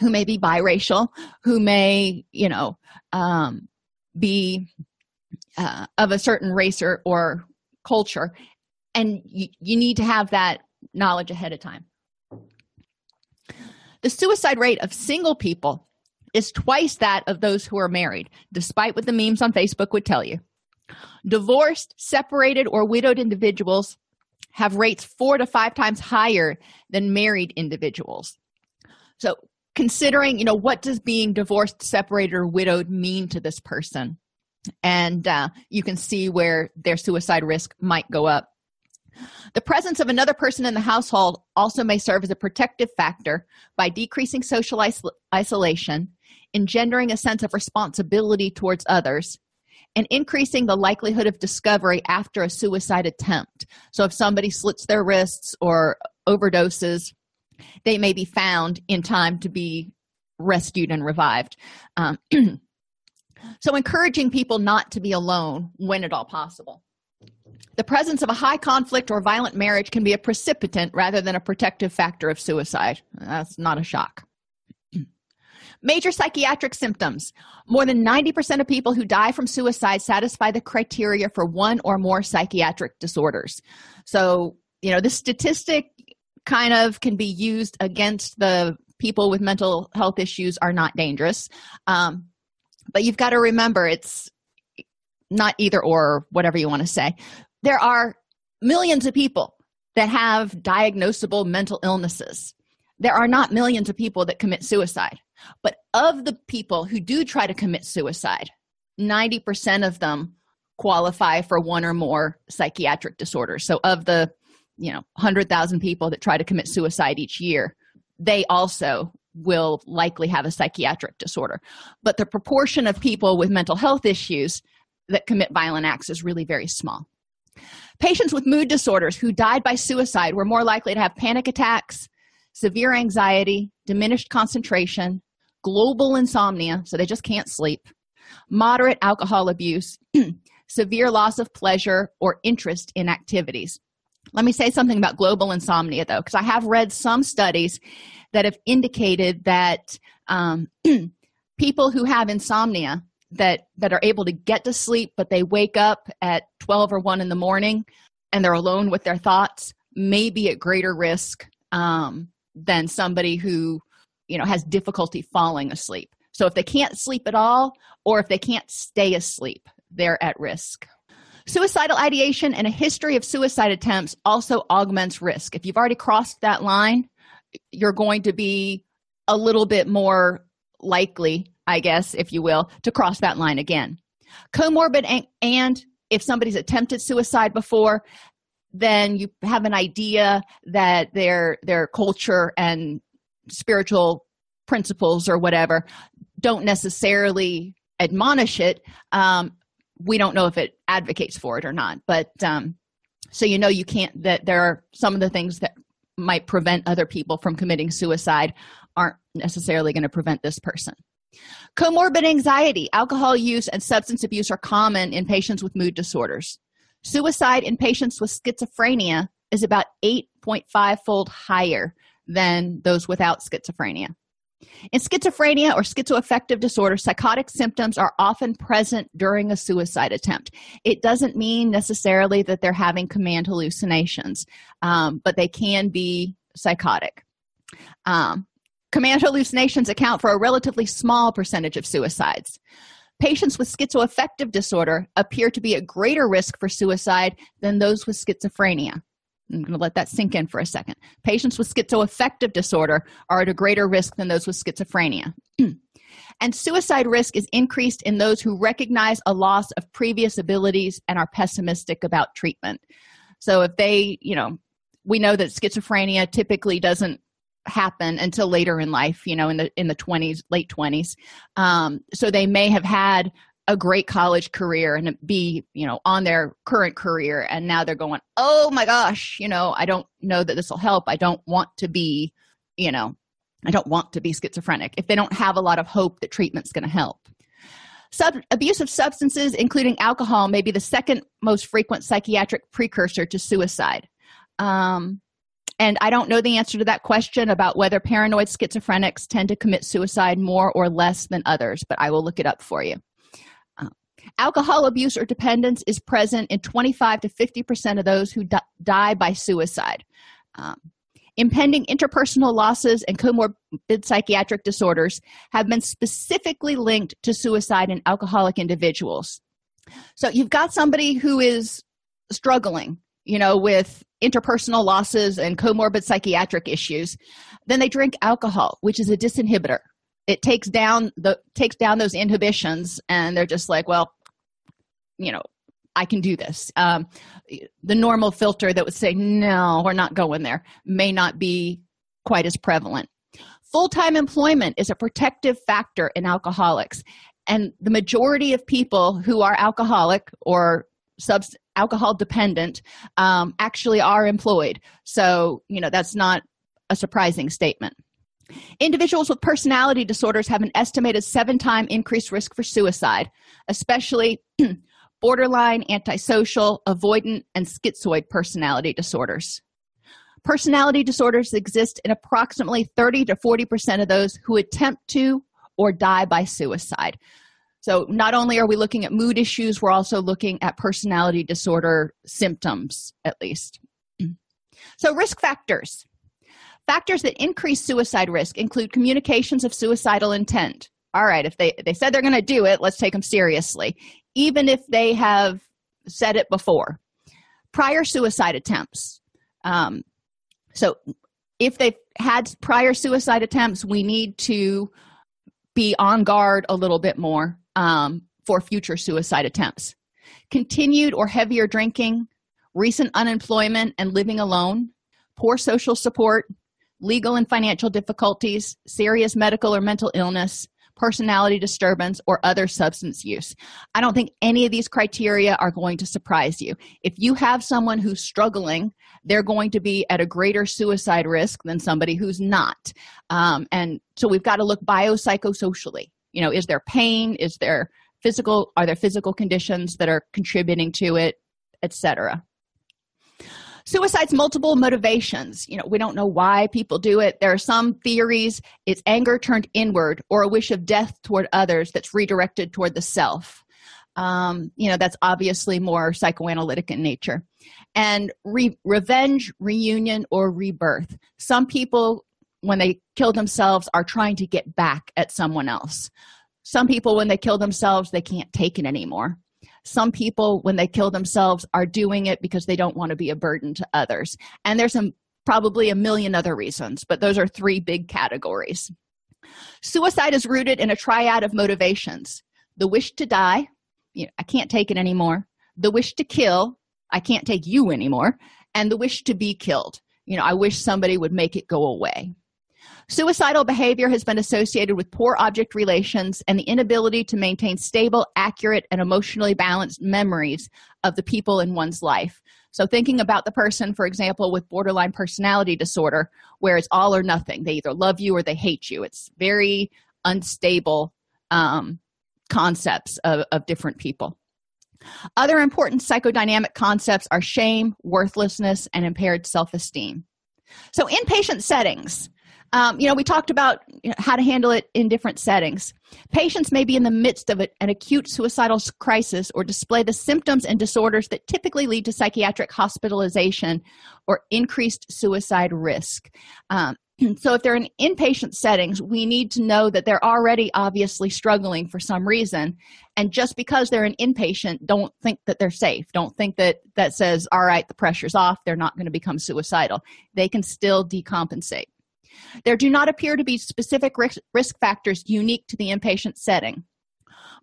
who may be biracial, who may, you know, um, be uh, of a certain race or, or culture, and you, you need to have that knowledge ahead of time. The suicide rate of single people is twice that of those who are married, despite what the memes on Facebook would tell you. Divorced, separated, or widowed individuals have rates four to five times higher than married individuals. So, considering, you know, what does being divorced, separated, or widowed mean to this person? And uh, you can see where their suicide risk might go up. The presence of another person in the household also may serve as a protective factor by decreasing social isol- isolation, engendering a sense of responsibility towards others, and increasing the likelihood of discovery after a suicide attempt. So, if somebody slits their wrists or overdoses, they may be found in time to be rescued and revived. Um, so, encouraging people not to be alone when at all possible. The presence of a high conflict or violent marriage can be a precipitant rather than a protective factor of suicide. That's not a shock. Major psychiatric symptoms. More than 90% of people who die from suicide satisfy the criteria for one or more psychiatric disorders. So, you know, this statistic kind of can be used against the people with mental health issues are not dangerous. Um, but you've got to remember it's not either or, whatever you want to say there are millions of people that have diagnosable mental illnesses. There are not millions of people that commit suicide. But of the people who do try to commit suicide, 90% of them qualify for one or more psychiatric disorders. So of the, you know, 100,000 people that try to commit suicide each year, they also will likely have a psychiatric disorder. But the proportion of people with mental health issues that commit violent acts is really very small. Patients with mood disorders who died by suicide were more likely to have panic attacks, severe anxiety, diminished concentration, global insomnia, so they just can't sleep, moderate alcohol abuse, severe loss of pleasure or interest in activities. Let me say something about global insomnia, though, because I have read some studies that have indicated that um, people who have insomnia that that are able to get to sleep but they wake up at 12 or 1 in the morning and they're alone with their thoughts may be at greater risk um, than somebody who you know has difficulty falling asleep. So if they can't sleep at all or if they can't stay asleep they're at risk. Suicidal ideation and a history of suicide attempts also augments risk. If you've already crossed that line you're going to be a little bit more likely I guess, if you will, to cross that line again. Comorbid and, and if somebody's attempted suicide before, then you have an idea that their their culture and spiritual principles or whatever don't necessarily admonish it. Um, we don't know if it advocates for it or not, but um, so you know you can't that there are some of the things that might prevent other people from committing suicide aren't necessarily going to prevent this person. Comorbid anxiety, alcohol use, and substance abuse are common in patients with mood disorders. Suicide in patients with schizophrenia is about 8.5 fold higher than those without schizophrenia. In schizophrenia or schizoaffective disorder, psychotic symptoms are often present during a suicide attempt. It doesn't mean necessarily that they're having command hallucinations, um, but they can be psychotic. Um, Command hallucinations account for a relatively small percentage of suicides. Patients with schizoaffective disorder appear to be at greater risk for suicide than those with schizophrenia. I'm going to let that sink in for a second. Patients with schizoaffective disorder are at a greater risk than those with schizophrenia. and suicide risk is increased in those who recognize a loss of previous abilities and are pessimistic about treatment. So if they, you know, we know that schizophrenia typically doesn't happen until later in life you know in the in the 20s late 20s um, so they may have had a great college career and be you know on their current career and now they're going oh my gosh you know i don't know that this will help. I don't want to be you know i don't want to be schizophrenic. If they don't have a lot of hope that treatment's going to help. Sub- abuse of substances including alcohol may be the second most frequent psychiatric precursor to suicide. Um, and i don't know the answer to that question about whether paranoid schizophrenics tend to commit suicide more or less than others but i will look it up for you Alcohol abuse or dependence is present in 25 to 50% of those who di- die by suicide. Um, impending interpersonal losses and comorbid psychiatric disorders have been specifically linked to suicide in alcoholic individuals. So you've got somebody who is struggling, you know, with interpersonal losses and comorbid psychiatric issues, then they drink alcohol, which is a disinhibitor. It takes down the takes down those inhibitions, and they're just like, well, you know i can do this um, the normal filter that would say no we're not going there may not be quite as prevalent full-time employment is a protective factor in alcoholics and the majority of people who are alcoholic or subs alcohol dependent um, actually are employed so you know that's not a surprising statement individuals with personality disorders have an estimated seven time increased risk for suicide especially borderline, antisocial, avoidant, and schizoid personality disorders. Personality disorders exist in approximately 30 to 40% of those who attempt to or die by suicide. So, not only are we looking at mood issues, we're also looking at personality disorder symptoms, at least. So, risk factors. Factors that increase suicide risk include communications of suicidal intent. All right, if they, they said they're going to do it, let's take them seriously even if they have said it before. Prior suicide attempts. Um, so, if they've had prior suicide attempts, we need to be on guard a little bit more um, for future suicide attempts. Continued or heavier drinking, recent unemployment and living alone, poor social support, legal and financial difficulties, serious medical or mental illness, personality disturbance, or other substance use. I don't think any of these criteria are going to surprise you. If you have someone who's struggling, they're going to be at a greater suicide risk than somebody who's not. Um, and so we've got to look biopsychosocially. You know, is there pain? Is there physical? Are there physical conditions that are contributing to it, etc.? suicide's multiple motivations you know we don't know why people do it there are some theories it's anger turned inward or a wish of death toward others that's redirected toward the self um, you know that's obviously more psychoanalytic in nature and re- revenge reunion or rebirth some people when they kill themselves are trying to get back at someone else. Some people when they kill themselves they can't take it anymore. Some people when they kill themselves are doing it because they don't want to be a burden to others. And there's some probably a million other reasons but those are three big categories. Suicide is rooted in a triad of motivations. The wish to die you know, i can't take it anymore. The wish to kill i can't take you anymore. And the wish to be killed. You know i wish somebody would make it go away Suicidal behavior has been associated with poor object relations and the inability to maintain stable, accurate, and emotionally balanced memories of the people in one's life. So, thinking about the person, for example, with borderline personality disorder, where it's all or nothing, they either love you or they hate you. It's very unstable um, concepts of, of different people. Other important psychodynamic concepts are shame, worthlessness, and impaired self esteem. So, inpatient settings, um, you know, we talked about you know, how to handle it in different settings. Patients may be in the midst of an acute suicidal crisis or display the symptoms and disorders that typically lead to psychiatric hospitalization or increased suicide risk. Um, so if they're in inpatient settings we need to know that they're already obviously struggling for some reason. And just because they're an inpatient don't think that they're safe. Don't think that that says all right the pressure's off. They're not going to become suicidal. They can still decompensate there do not appear to be specific risk, factors unique to the inpatient setting.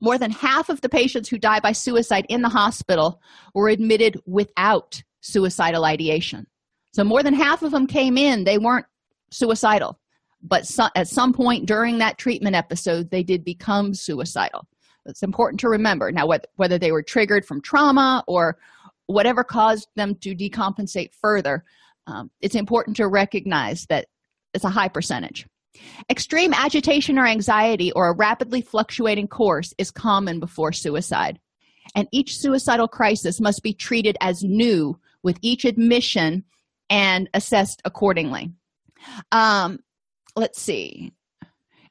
More than half of the patients who die by suicide in the hospital were admitted without suicidal ideation. So more than half of them came in they weren't suicidal. But so, at some point during that treatment episode they did become suicidal. It's important to remember. Now whether, whether they were triggered from trauma or whatever caused them to decompensate further um, it's important to recognize that it's a high percentage extreme agitation or anxiety or a rapidly fluctuating course is common before suicide and each suicidal crisis must be treated as new with each admission and assessed accordingly um, let's see.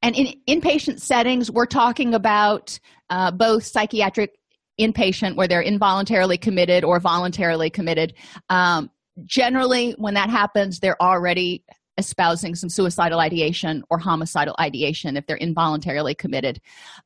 And in inpatient settings, we're talking about uh, both psychiatric inpatient, where they're involuntarily committed or voluntarily committed. Um, generally, when that happens, they're already espousing some suicidal ideation or homicidal ideation if they're involuntarily committed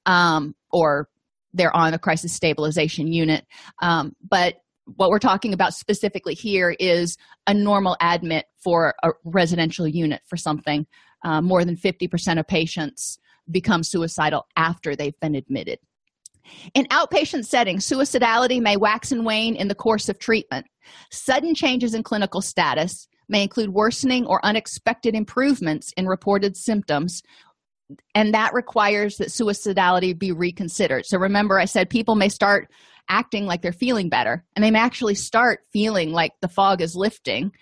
um, or they're on a crisis stabilization unit. Um, but what we're talking about specifically here is a normal admit for a residential unit for something. Uh, more than 50% of patients become suicidal after they've been admitted. In outpatient settings suicidality may wax and wane in the course of treatment. Sudden changes in clinical status may include worsening or unexpected improvements in reported symptoms and that requires that suicidality be reconsidered. So remember i said people may start acting like they're feeling better and they may actually start feeling like the fog is lifting.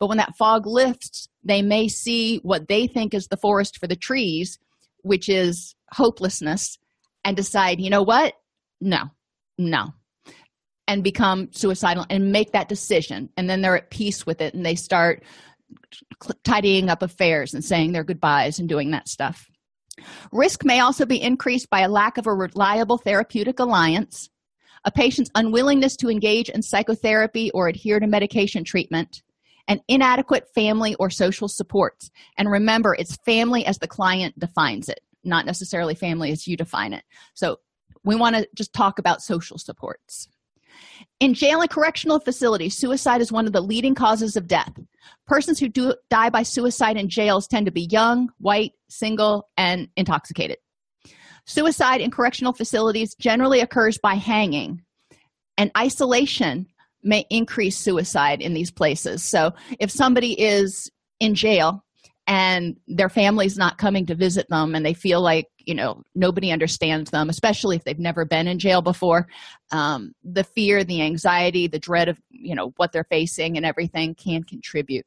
But when that fog lifts they may see what they think is the forest for the trees which is hopelessness and decide you know what? No. No and become suicidal and make that decision and then they're at peace with it and they start tidying up affairs and saying their goodbyes and doing that stuff risk may also be increased by a lack of a reliable therapeutic alliance a patient's unwillingness to engage in psychotherapy or adhere to medication treatment, and inadequate family or social supports. And remember, it's family as the client defines it, not necessarily family as you define it. So we want to just talk about social supports. In jail and correctional facilities, suicide is one of the leading causes of death. Persons who do, die by suicide in jails tend to be young, white, single, and intoxicated. Suicide in correctional facilities generally occurs by hanging, and isolation may increase suicide in these places. So, if somebody is in jail and their family's not coming to visit them and they feel like you know nobody understands them especially if they've never been in jail before um, the fear the anxiety the dread of you know what they're facing and everything can contribute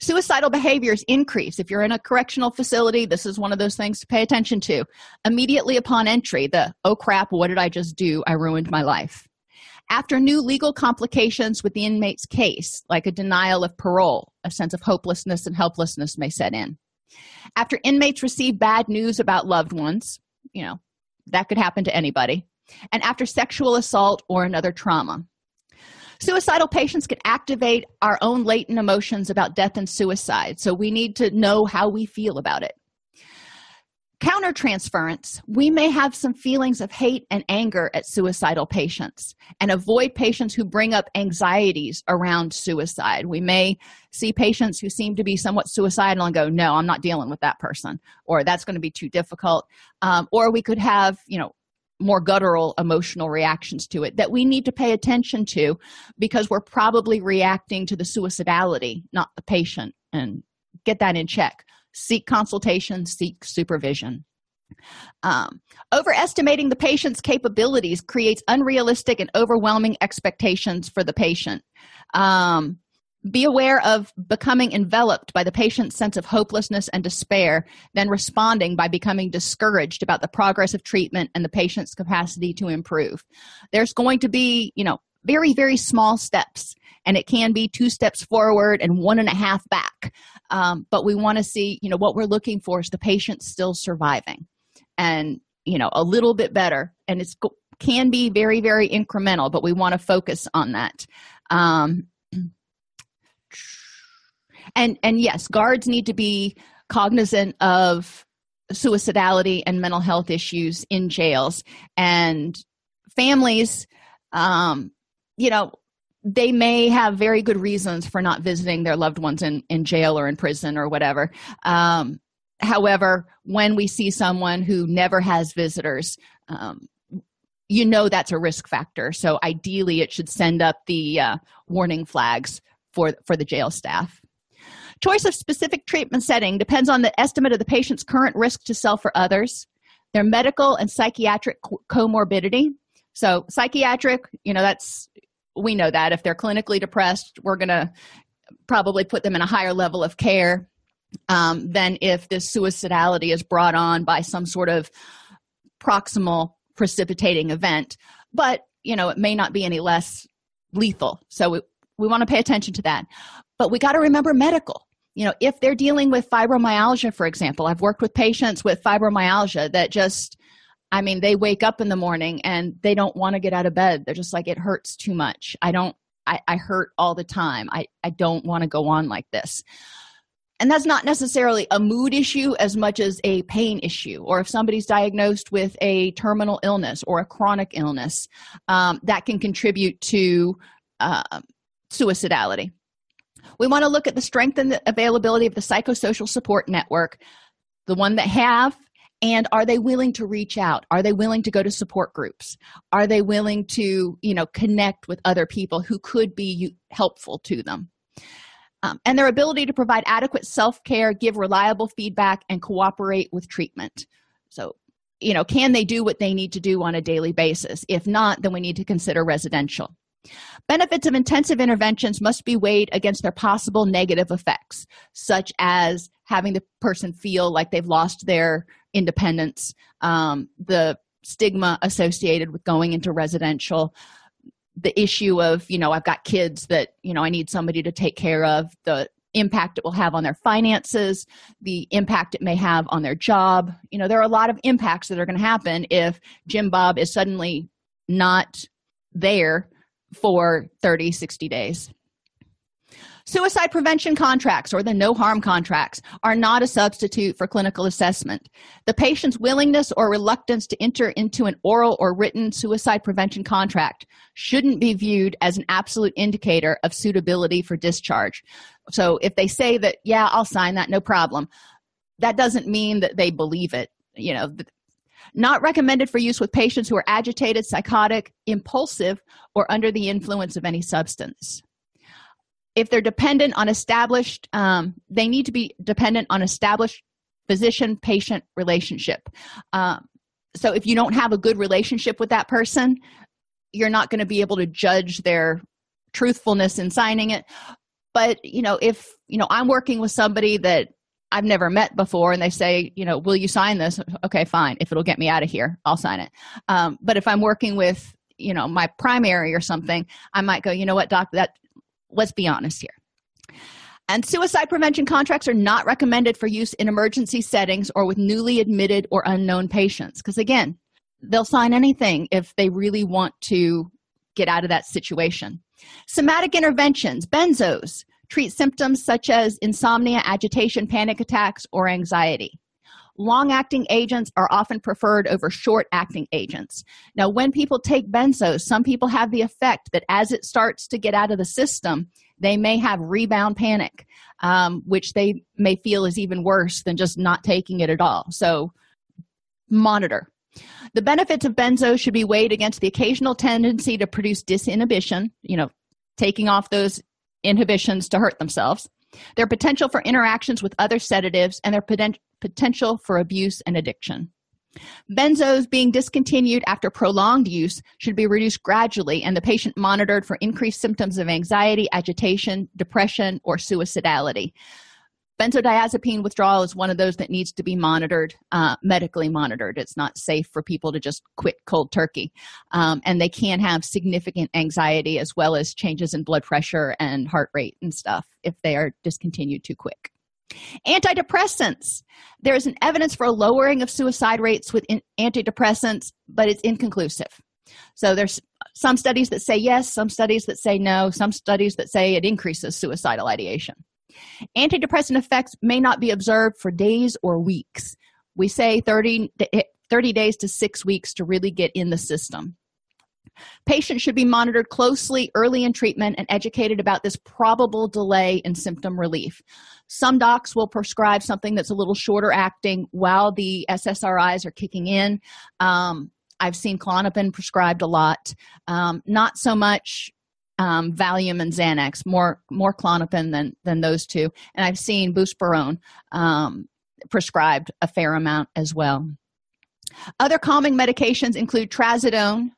Suicidal behaviors increase. If you're in a correctional facility, this is one of those things to pay attention to. Immediately upon entry, the oh crap, what did I just do? I ruined my life. After new legal complications with the inmate's case, like a denial of parole, a sense of hopelessness and helplessness may set in. After inmates receive bad news about loved ones, you know, that could happen to anybody. And after sexual assault or another trauma. Suicidal patients can activate our own latent emotions about death and suicide, so we need to know how we feel about it. Countertransference, we may have some feelings of hate and anger at suicidal patients and avoid patients who bring up anxieties around suicide. We may see patients who seem to be somewhat suicidal and go, No, I'm not dealing with that person, or that's going to be too difficult. Um, or we could have, you know, more guttural emotional reactions to it that we need to pay attention to because we're probably reacting to the suicidality, not the patient, and get that in check. Seek consultation, seek supervision. Um, overestimating the patient's capabilities creates unrealistic and overwhelming expectations for the patient. Um, be aware of becoming enveloped by the patient's sense of hopelessness and despair, then responding by becoming discouraged about the progress of treatment and the patient's capacity to improve. There's going to be, you know, very, very small steps, and it can be two steps forward and one and a half back. Um, but we want to see, you know, what we're looking for is the patient still surviving and, you know, a little bit better. And it's can be very, very incremental, but we want to focus on that. Um, and and yes guards need to be cognizant of suicidality and mental health issues in jails and families um you know they may have very good reasons for not visiting their loved ones in in jail or in prison or whatever. Um however when we see someone who never has visitors um, you know that's a risk factor. So ideally it should send up the uh, warning flags for for the jail staff. Choice of specific treatment setting depends on the estimate of the patient's current risk to self or others their medical and psychiatric comorbidity. So psychiatric you know that's we know that. If they're clinically depressed we're going to probably put them in a higher level of care um, than if this suicidality is brought on by some sort of proximal precipitating event. But you know it may not be any less lethal. So we, we want to pay attention to that. But we got to remember medical. You know if they're dealing with fibromyalgia for example i've worked with patients with fibromyalgia that just i mean they wake up in the morning and they don't want to get out of bed. They're just like it hurts too much. I don't i, I hurt all the time. I, I don't want to go on like this. And that's not necessarily a mood issue as much as a pain issue or if somebody's diagnosed with a terminal illness or a chronic illness um, that can contribute to uh, suicidality. We want to look at the strength and the availability of the psychosocial support network. The one that have and are they willing to reach out? Are they willing to go to support groups? Are they willing to you know connect with other people who could be helpful to them? Um, and their ability to provide adequate self-care give reliable feedback and cooperate with treatment. So you know can they do what they need to do on a daily basis? If not then we need to consider residential. Benefits of intensive interventions must be weighed against their possible negative effects such as having the person feel like they've lost their independence um, the stigma associated with going into residential the issue of you know i've got kids that you know i need somebody to take care of the impact it will have on their finances the impact it may have on their job. You know there are a lot of impacts that are going to happen if jim bob is suddenly not there for 30 60 days Suicide prevention contracts or the no harm contracts are not a substitute for clinical assessment. The patient's willingness or reluctance to enter into an oral or written suicide prevention contract shouldn't be viewed as an absolute indicator of suitability for discharge. So if they say that, yeah, I'll sign that, no problem, that doesn't mean that they believe it. You know, not recommended for use with patients who are agitated, psychotic, impulsive, or under the influence of any substance if they're dependent on established um, they need to be dependent on established physician patient relationship. Um, so if you don't have a good relationship with that person you're not going to be able to judge their truthfulness in signing it. But you know if you know i'm working with somebody that i've never met before and they say you know will you sign this? Okay fine. If it'll get me out of here i'll sign it. Um, but if i'm working with you know my primary or something i might go you know what doc that let's be honest here. And suicide prevention contracts are not recommended for use in emergency settings or with newly admitted or unknown patients. Because again they'll sign anything if they really want to get out of that situation. Somatic interventions benzos treat symptoms such as insomnia agitation panic attacks or anxiety long acting agents are often preferred over short acting agents. Now when people take benzos some people have the effect that as it starts to get out of the system they may have rebound panic um, which they may feel is even worse than just not taking it at all. So monitor. The benefits of benzos should be weighed against the occasional tendency to produce disinhibition you know taking off those inhibitions to hurt themselves their potential for interactions with other sedatives and their poten- potential for abuse and addiction. Benzos being discontinued after prolonged use should be reduced gradually and the patient monitored for increased symptoms of anxiety, agitation, depression, or suicidality. Benzodiazepine withdrawal is one of those that needs to be monitored uh, medically monitored. It's not safe for people to just quit cold turkey. Um, and they can have significant anxiety as well as changes in blood pressure and heart rate and stuff if they are discontinued too quick antidepressants there's an evidence for a lowering of suicide rates with antidepressants but it's inconclusive so there's some studies that say yes some studies that say no some studies that say it increases suicidal ideation Antidepressant effects may not be observed for days or weeks. We say 30, 30 days to six weeks to really get in the system. Patients should be monitored closely early in treatment and educated about this probable delay in symptom relief. Some docs will prescribe something that's a little shorter acting while the SSRIs are kicking in. Um, I've seen Klonopin prescribed a lot, um, not so much um, Valium and Xanax, more more Klonopin than than those two, and I've seen Buspirone um, prescribed a fair amount as well. Other calming medications include trazodone,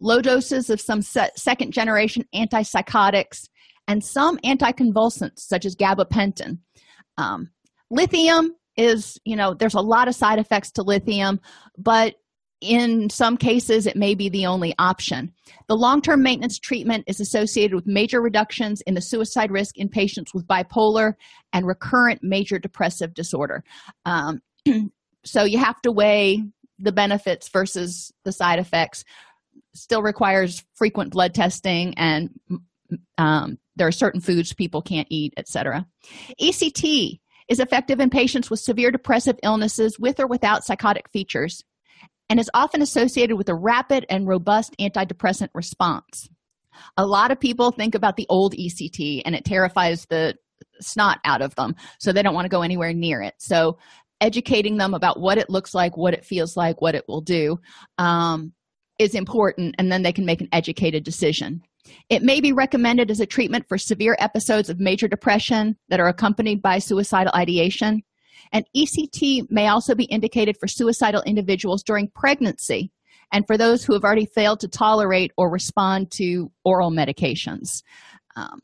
low doses of some se- second generation antipsychotics, and some anticonvulsants such as gabapentin. Um, lithium is, you know, there's a lot of side effects to lithium, but in some cases, it may be the only option. The long term maintenance treatment is associated with major reductions in the suicide risk in patients with bipolar and recurrent major depressive disorder. Um, so you have to weigh the benefits versus the side effects still requires frequent blood testing and um, there are certain foods people can't eat etc ect is effective in patients with severe depressive illnesses with or without psychotic features and is often associated with a rapid and robust antidepressant response. A lot of people think about the old ect and it terrifies the snot out of them so they don't want to go anywhere near it. So educating them about what it looks like what it feels like what it will do um, is important and then they can make an educated decision. It may be recommended as a treatment for severe episodes of major depression that are accompanied by suicidal ideation. And ect may also be indicated for suicidal individuals during pregnancy and for those who have already failed to tolerate or respond to oral medications. Um,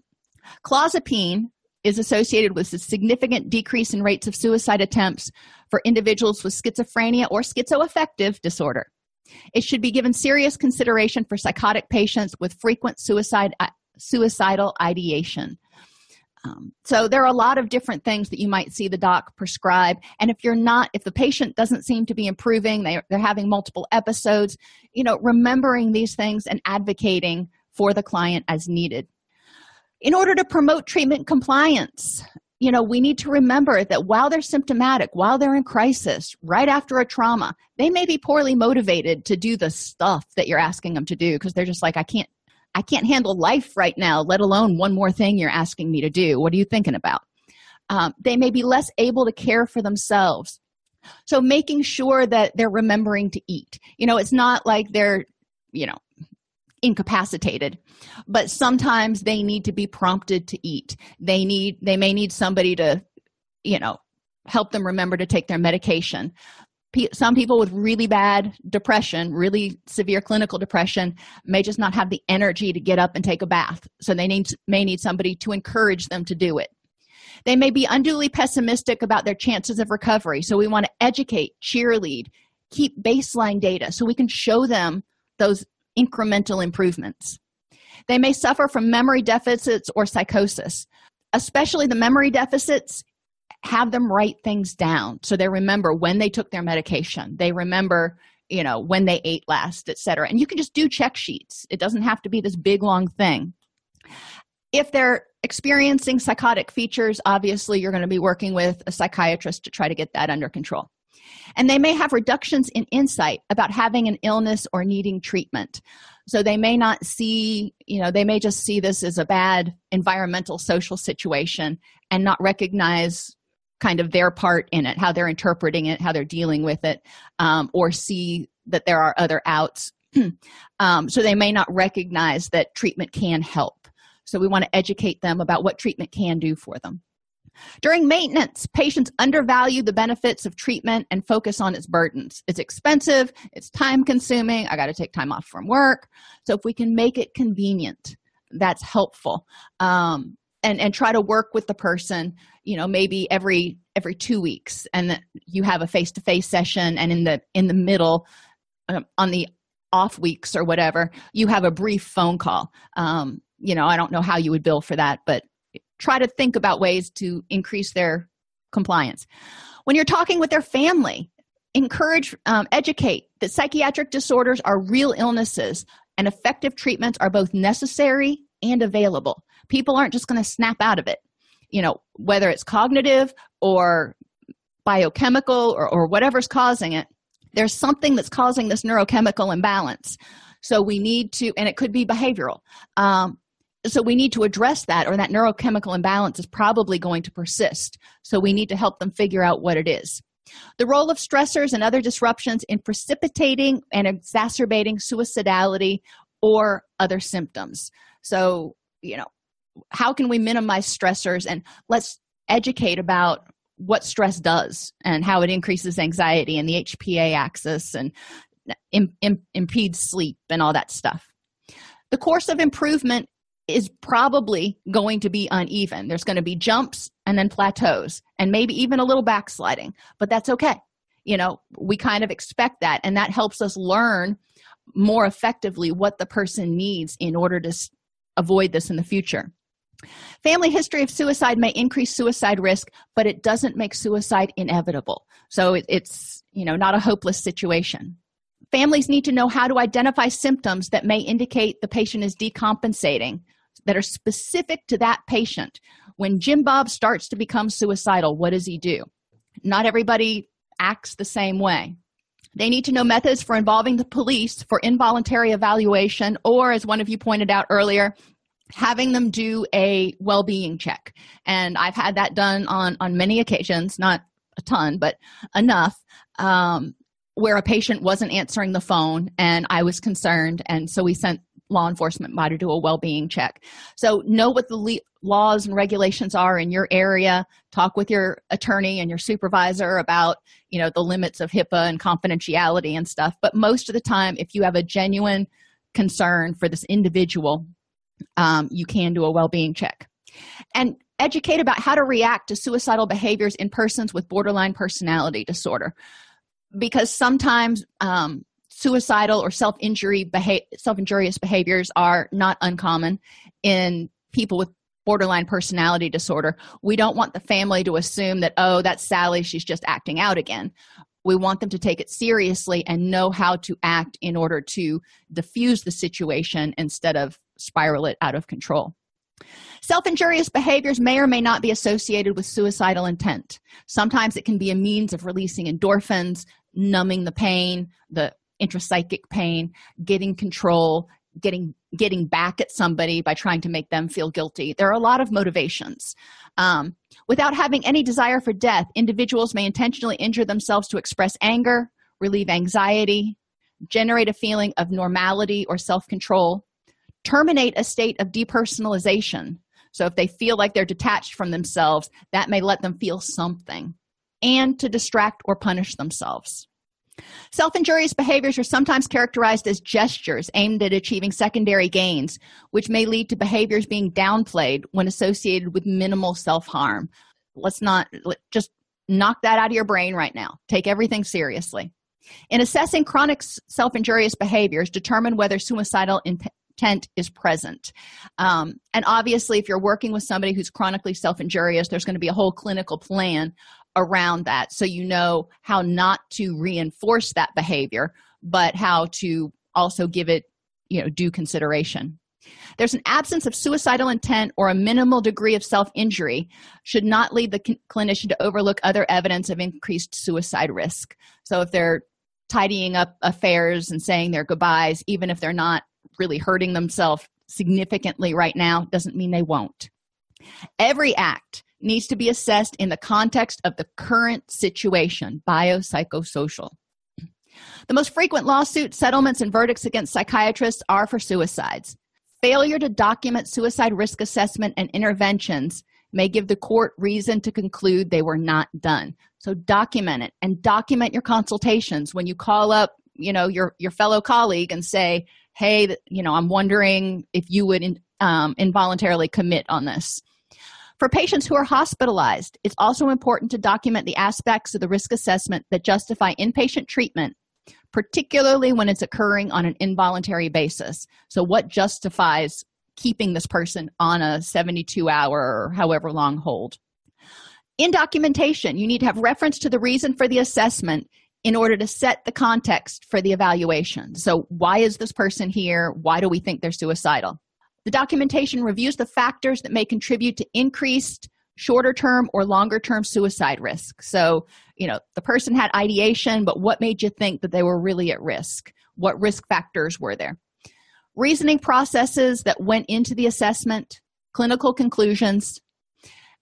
clozapine is associated with a significant decrease in rates of suicide attempts for individuals with schizophrenia or schizoaffective disorder it should be given serious consideration for psychotic patients with frequent suicide uh, suicidal ideation. Um, so there are a lot of different things that you might see the doc prescribe. And if you're not if the patient doesn't seem to be improving they, they're having multiple episodes you know remembering these things and advocating for the client as needed. In order to promote treatment compliance you know we need to remember that while they're symptomatic while they're in crisis right after a trauma they may be poorly motivated to do the stuff that you're asking them to do because they're just like i can't i can't handle life right now let alone one more thing you're asking me to do. What are you thinking about? Um, they may be less able to care for themselves. So making sure that they're remembering to eat. You know it's not like they're you know incapacitated. But sometimes they need to be prompted to eat. They need they may need somebody to you know help them remember to take their medication. Some people with really bad depression really severe clinical depression may just not have the energy to get up and take a bath. So they need may need somebody to encourage them to do it. They may be unduly pessimistic about their chances of recovery. So we want to educate cheerlead keep baseline data so we can show them those incremental improvements. They may suffer from memory deficits or psychosis, especially the memory deficits. Have them write things down so they remember when they took their medication. They remember, you know, when they ate last, etc. And you can just do check sheets. It doesn't have to be this big long thing. If they're experiencing psychotic features, obviously you're going to be working with a psychiatrist to try to get that under control and they may have reductions in insight about having an illness or needing treatment. So they may not see you know they may just see this as a bad environmental social situation and not recognize kind of their part in it how they're interpreting it how they're dealing with it um, or see that there are other outs. Um, so they may not recognize that treatment can help. So we want to educate them about what treatment can do for them during maintenance, patients undervalue the benefits of treatment and focus on its burdens. It's expensive, it's time consuming. I got to take time off from work. So, if we can make it convenient, that's helpful. Um, and, and try to work with the person, you know, maybe every every two weeks, and you have a face to face session, and in the in the middle, um, on the off weeks or whatever, you have a brief phone call. Um, you know, I don't know how you would bill for that, but try to think about ways to increase their compliance. When you're talking with their family encourage um, educate that psychiatric disorders are real illnesses and effective treatments are both necessary and available. People aren't just going to snap out of it you know whether it's cognitive or biochemical or, or whatever's causing it. There's something that's causing this neurochemical imbalance. So we need to and it could be behavioral. Um, so we need to address that or that neurochemical imbalance is probably going to persist. So we need to help them figure out what it is. The role of stressors and other disruptions in precipitating and exacerbating suicidality or other symptoms. So you know how can we minimize stressors and let's educate about what stress does and how it increases anxiety and the hpa axis and Im- Im- impedes sleep and all that stuff. The course of improvement is probably going to be uneven. There's going to be jumps and then plateaus and maybe even a little backsliding but that's okay. You know we kind of expect that and that helps us learn more effectively what the person needs in order to avoid this in the future. Family history of suicide may increase suicide risk but it doesn't make suicide inevitable. So it's you know not a hopeless situation. Families need to know how to identify symptoms that may indicate the patient is decompensating that are specific to that patient. When jim bob starts to become suicidal what does he do? Not everybody acts the same way. They need to know methods for involving the police for involuntary evaluation or as one of you pointed out earlier having them do a well-being check. And i've had that done on on many occasions not a ton but enough um, where a patient wasn't answering the phone and i was concerned and so we sent law enforcement to do a well-being check. So know what the le- laws and regulations are in your area. Talk with your attorney and your supervisor about you know the limits of hipaa and confidentiality and stuff. But most of the time if you have a genuine concern for this individual um, you can do a well-being check. And educate about how to react to suicidal behaviors in persons with borderline personality disorder. Because sometimes um, suicidal or self-injury beha- self-injurious behaviors are not uncommon in people with borderline personality disorder. We don't want the family to assume that oh that's sally she's just acting out again. We want them to take it seriously and know how to act in order to diffuse the situation instead of spiral it out of control. Self injurious behaviors may or may not be associated with suicidal intent. Sometimes it can be a means of releasing endorphins, numbing the pain, the intrapsychic pain, getting control, getting getting back at somebody by trying to make them feel guilty. There are a lot of motivations. Um, without having any desire for death, individuals may intentionally injure themselves to express anger, relieve anxiety, generate a feeling of normality or self control, terminate a state of depersonalization. So, if they feel like they're detached from themselves, that may let them feel something, and to distract or punish themselves. Self injurious behaviors are sometimes characterized as gestures aimed at achieving secondary gains, which may lead to behaviors being downplayed when associated with minimal self harm. Let's not let, just knock that out of your brain right now. Take everything seriously. In assessing chronic self injurious behaviors, determine whether suicidal intent is present. Um, and obviously, if you're working with somebody who's chronically self injurious, there's going to be a whole clinical plan around that. So you know how not to reinforce that behavior, but how to also give it you know due consideration. There's an absence of suicidal intent or a minimal degree of self-injury should not lead the clinician to overlook other evidence of increased suicide risk. So if they're tidying up affairs and saying their goodbyes even if they're not really hurting themselves significantly right now doesn't mean they won't. Every act needs to be assessed in the context of the current situation biopsychosocial. The most frequent lawsuits settlements and verdicts against psychiatrists are for suicides. Failure to document suicide risk assessment and interventions may give the court reason to conclude they were not done. So document it and document your consultations. When you call up you know your your fellow colleague and say hey you know i'm wondering if you would in, um, involuntarily commit on this for patients who are hospitalized it's also important to document the aspects of the risk assessment that justify inpatient treatment particularly when it's occurring on an involuntary basis. So what justifies keeping this person on a 72 hour or however long hold? In documentation you need to have reference to the reason for the assessment in order to set the context for the evaluation. So why is this person here? Why do we think they're suicidal the documentation reviews the factors that may contribute to increased shorter term or longer term suicide risk. So, you know, the person had ideation, but what made you think that they were really at risk? What risk factors were there? Reasoning processes that went into the assessment, clinical conclusions,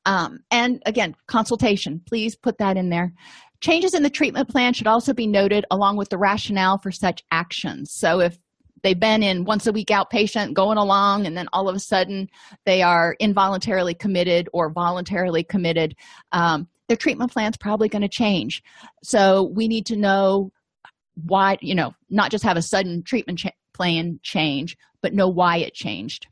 um, and again, consultation. Please put that in there. Changes in the treatment plan should also be noted along with the rationale for such actions. So, if they've been in once a week outpatient going along and then all of a sudden they are involuntarily committed or voluntarily committed um, their treatment plan's probably going to change. So we need to know why you know not just have a sudden treatment cha- plan change but know why it changed.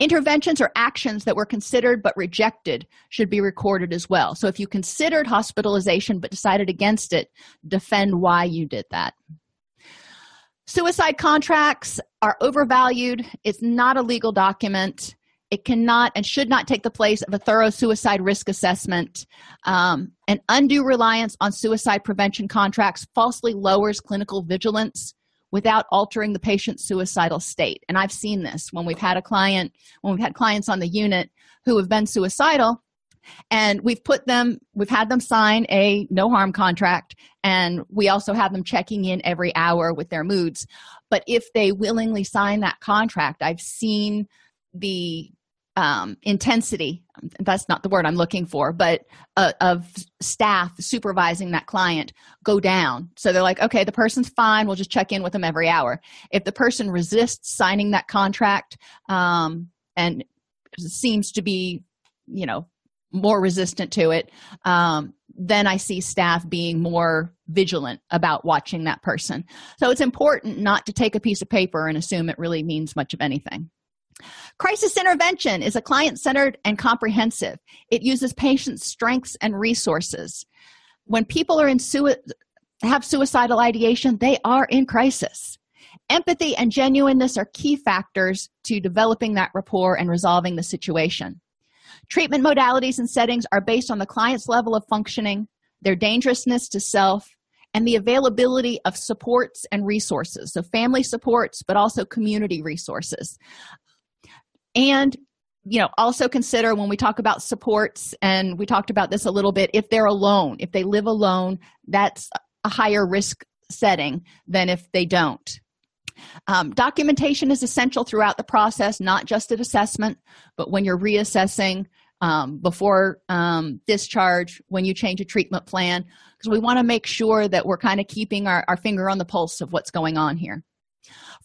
Interventions or actions that were considered but rejected should be recorded as well. So if you considered hospitalization but decided against it defend why you did that Suicide contracts are overvalued. It's not a legal document. It cannot and should not take the place of a thorough suicide risk assessment. Um, an undue reliance on suicide prevention contracts falsely lowers clinical vigilance without altering the patient's suicidal state. And I've seen this when we've had a client, when we've had clients on the unit who have been suicidal and we've put them we've had them sign a no harm contract and we also have them checking in every hour with their moods. But if they willingly sign that contract i've seen the um, intensity that's not the word i'm looking for but uh, of staff supervising that client go down. So they're like okay the person's fine we'll just check in with them every hour. If the person resists signing that contract um, and seems to be you know more resistant to it um, then i see staff being more vigilant about watching that person. So it's important not to take a piece of paper and assume it really means much of anything. Crisis intervention is a client-centered and comprehensive. It uses patients strengths and resources. When people are in sui- have suicidal ideation they are in crisis. Empathy and genuineness are key factors to developing that rapport and resolving the situation Treatment modalities and settings are based on the client's level of functioning, their dangerousness to self, and the availability of supports and resources. So, family supports, but also community resources. And you know also consider when we talk about supports and we talked about this a little bit if they're alone if they live alone that's a higher risk setting than if they don't um, documentation is essential throughout the process, not just at assessment, but when you're reassessing um, before um, discharge, when you change a treatment plan, because we want to make sure that we're kind of keeping our, our finger on the pulse of what's going on here.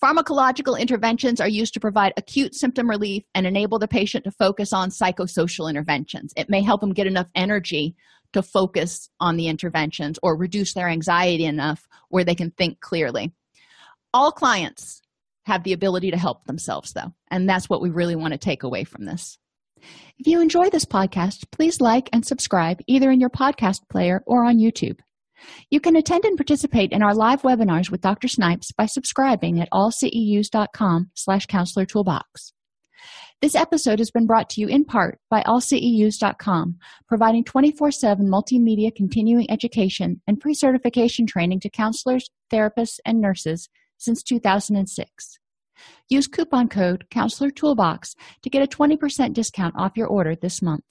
Pharmacological interventions are used to provide acute symptom relief and enable the patient to focus on psychosocial interventions. It may help them get enough energy to focus on the interventions or reduce their anxiety enough where they can think clearly all clients have the ability to help themselves though and that's what we really want to take away from this. If you enjoy this podcast please like and subscribe either in your podcast player or on youtube. You can attend and participate in our live webinars with dr snipes by subscribing at allceus.com slash counselor toolbox. This episode has been brought to you in part by allceus.com providing 24-7 multimedia continuing education and pre-certification training to counselors therapists and nurses since 2006. Use coupon code Counselor Toolbox to get a 20% discount off your order this month.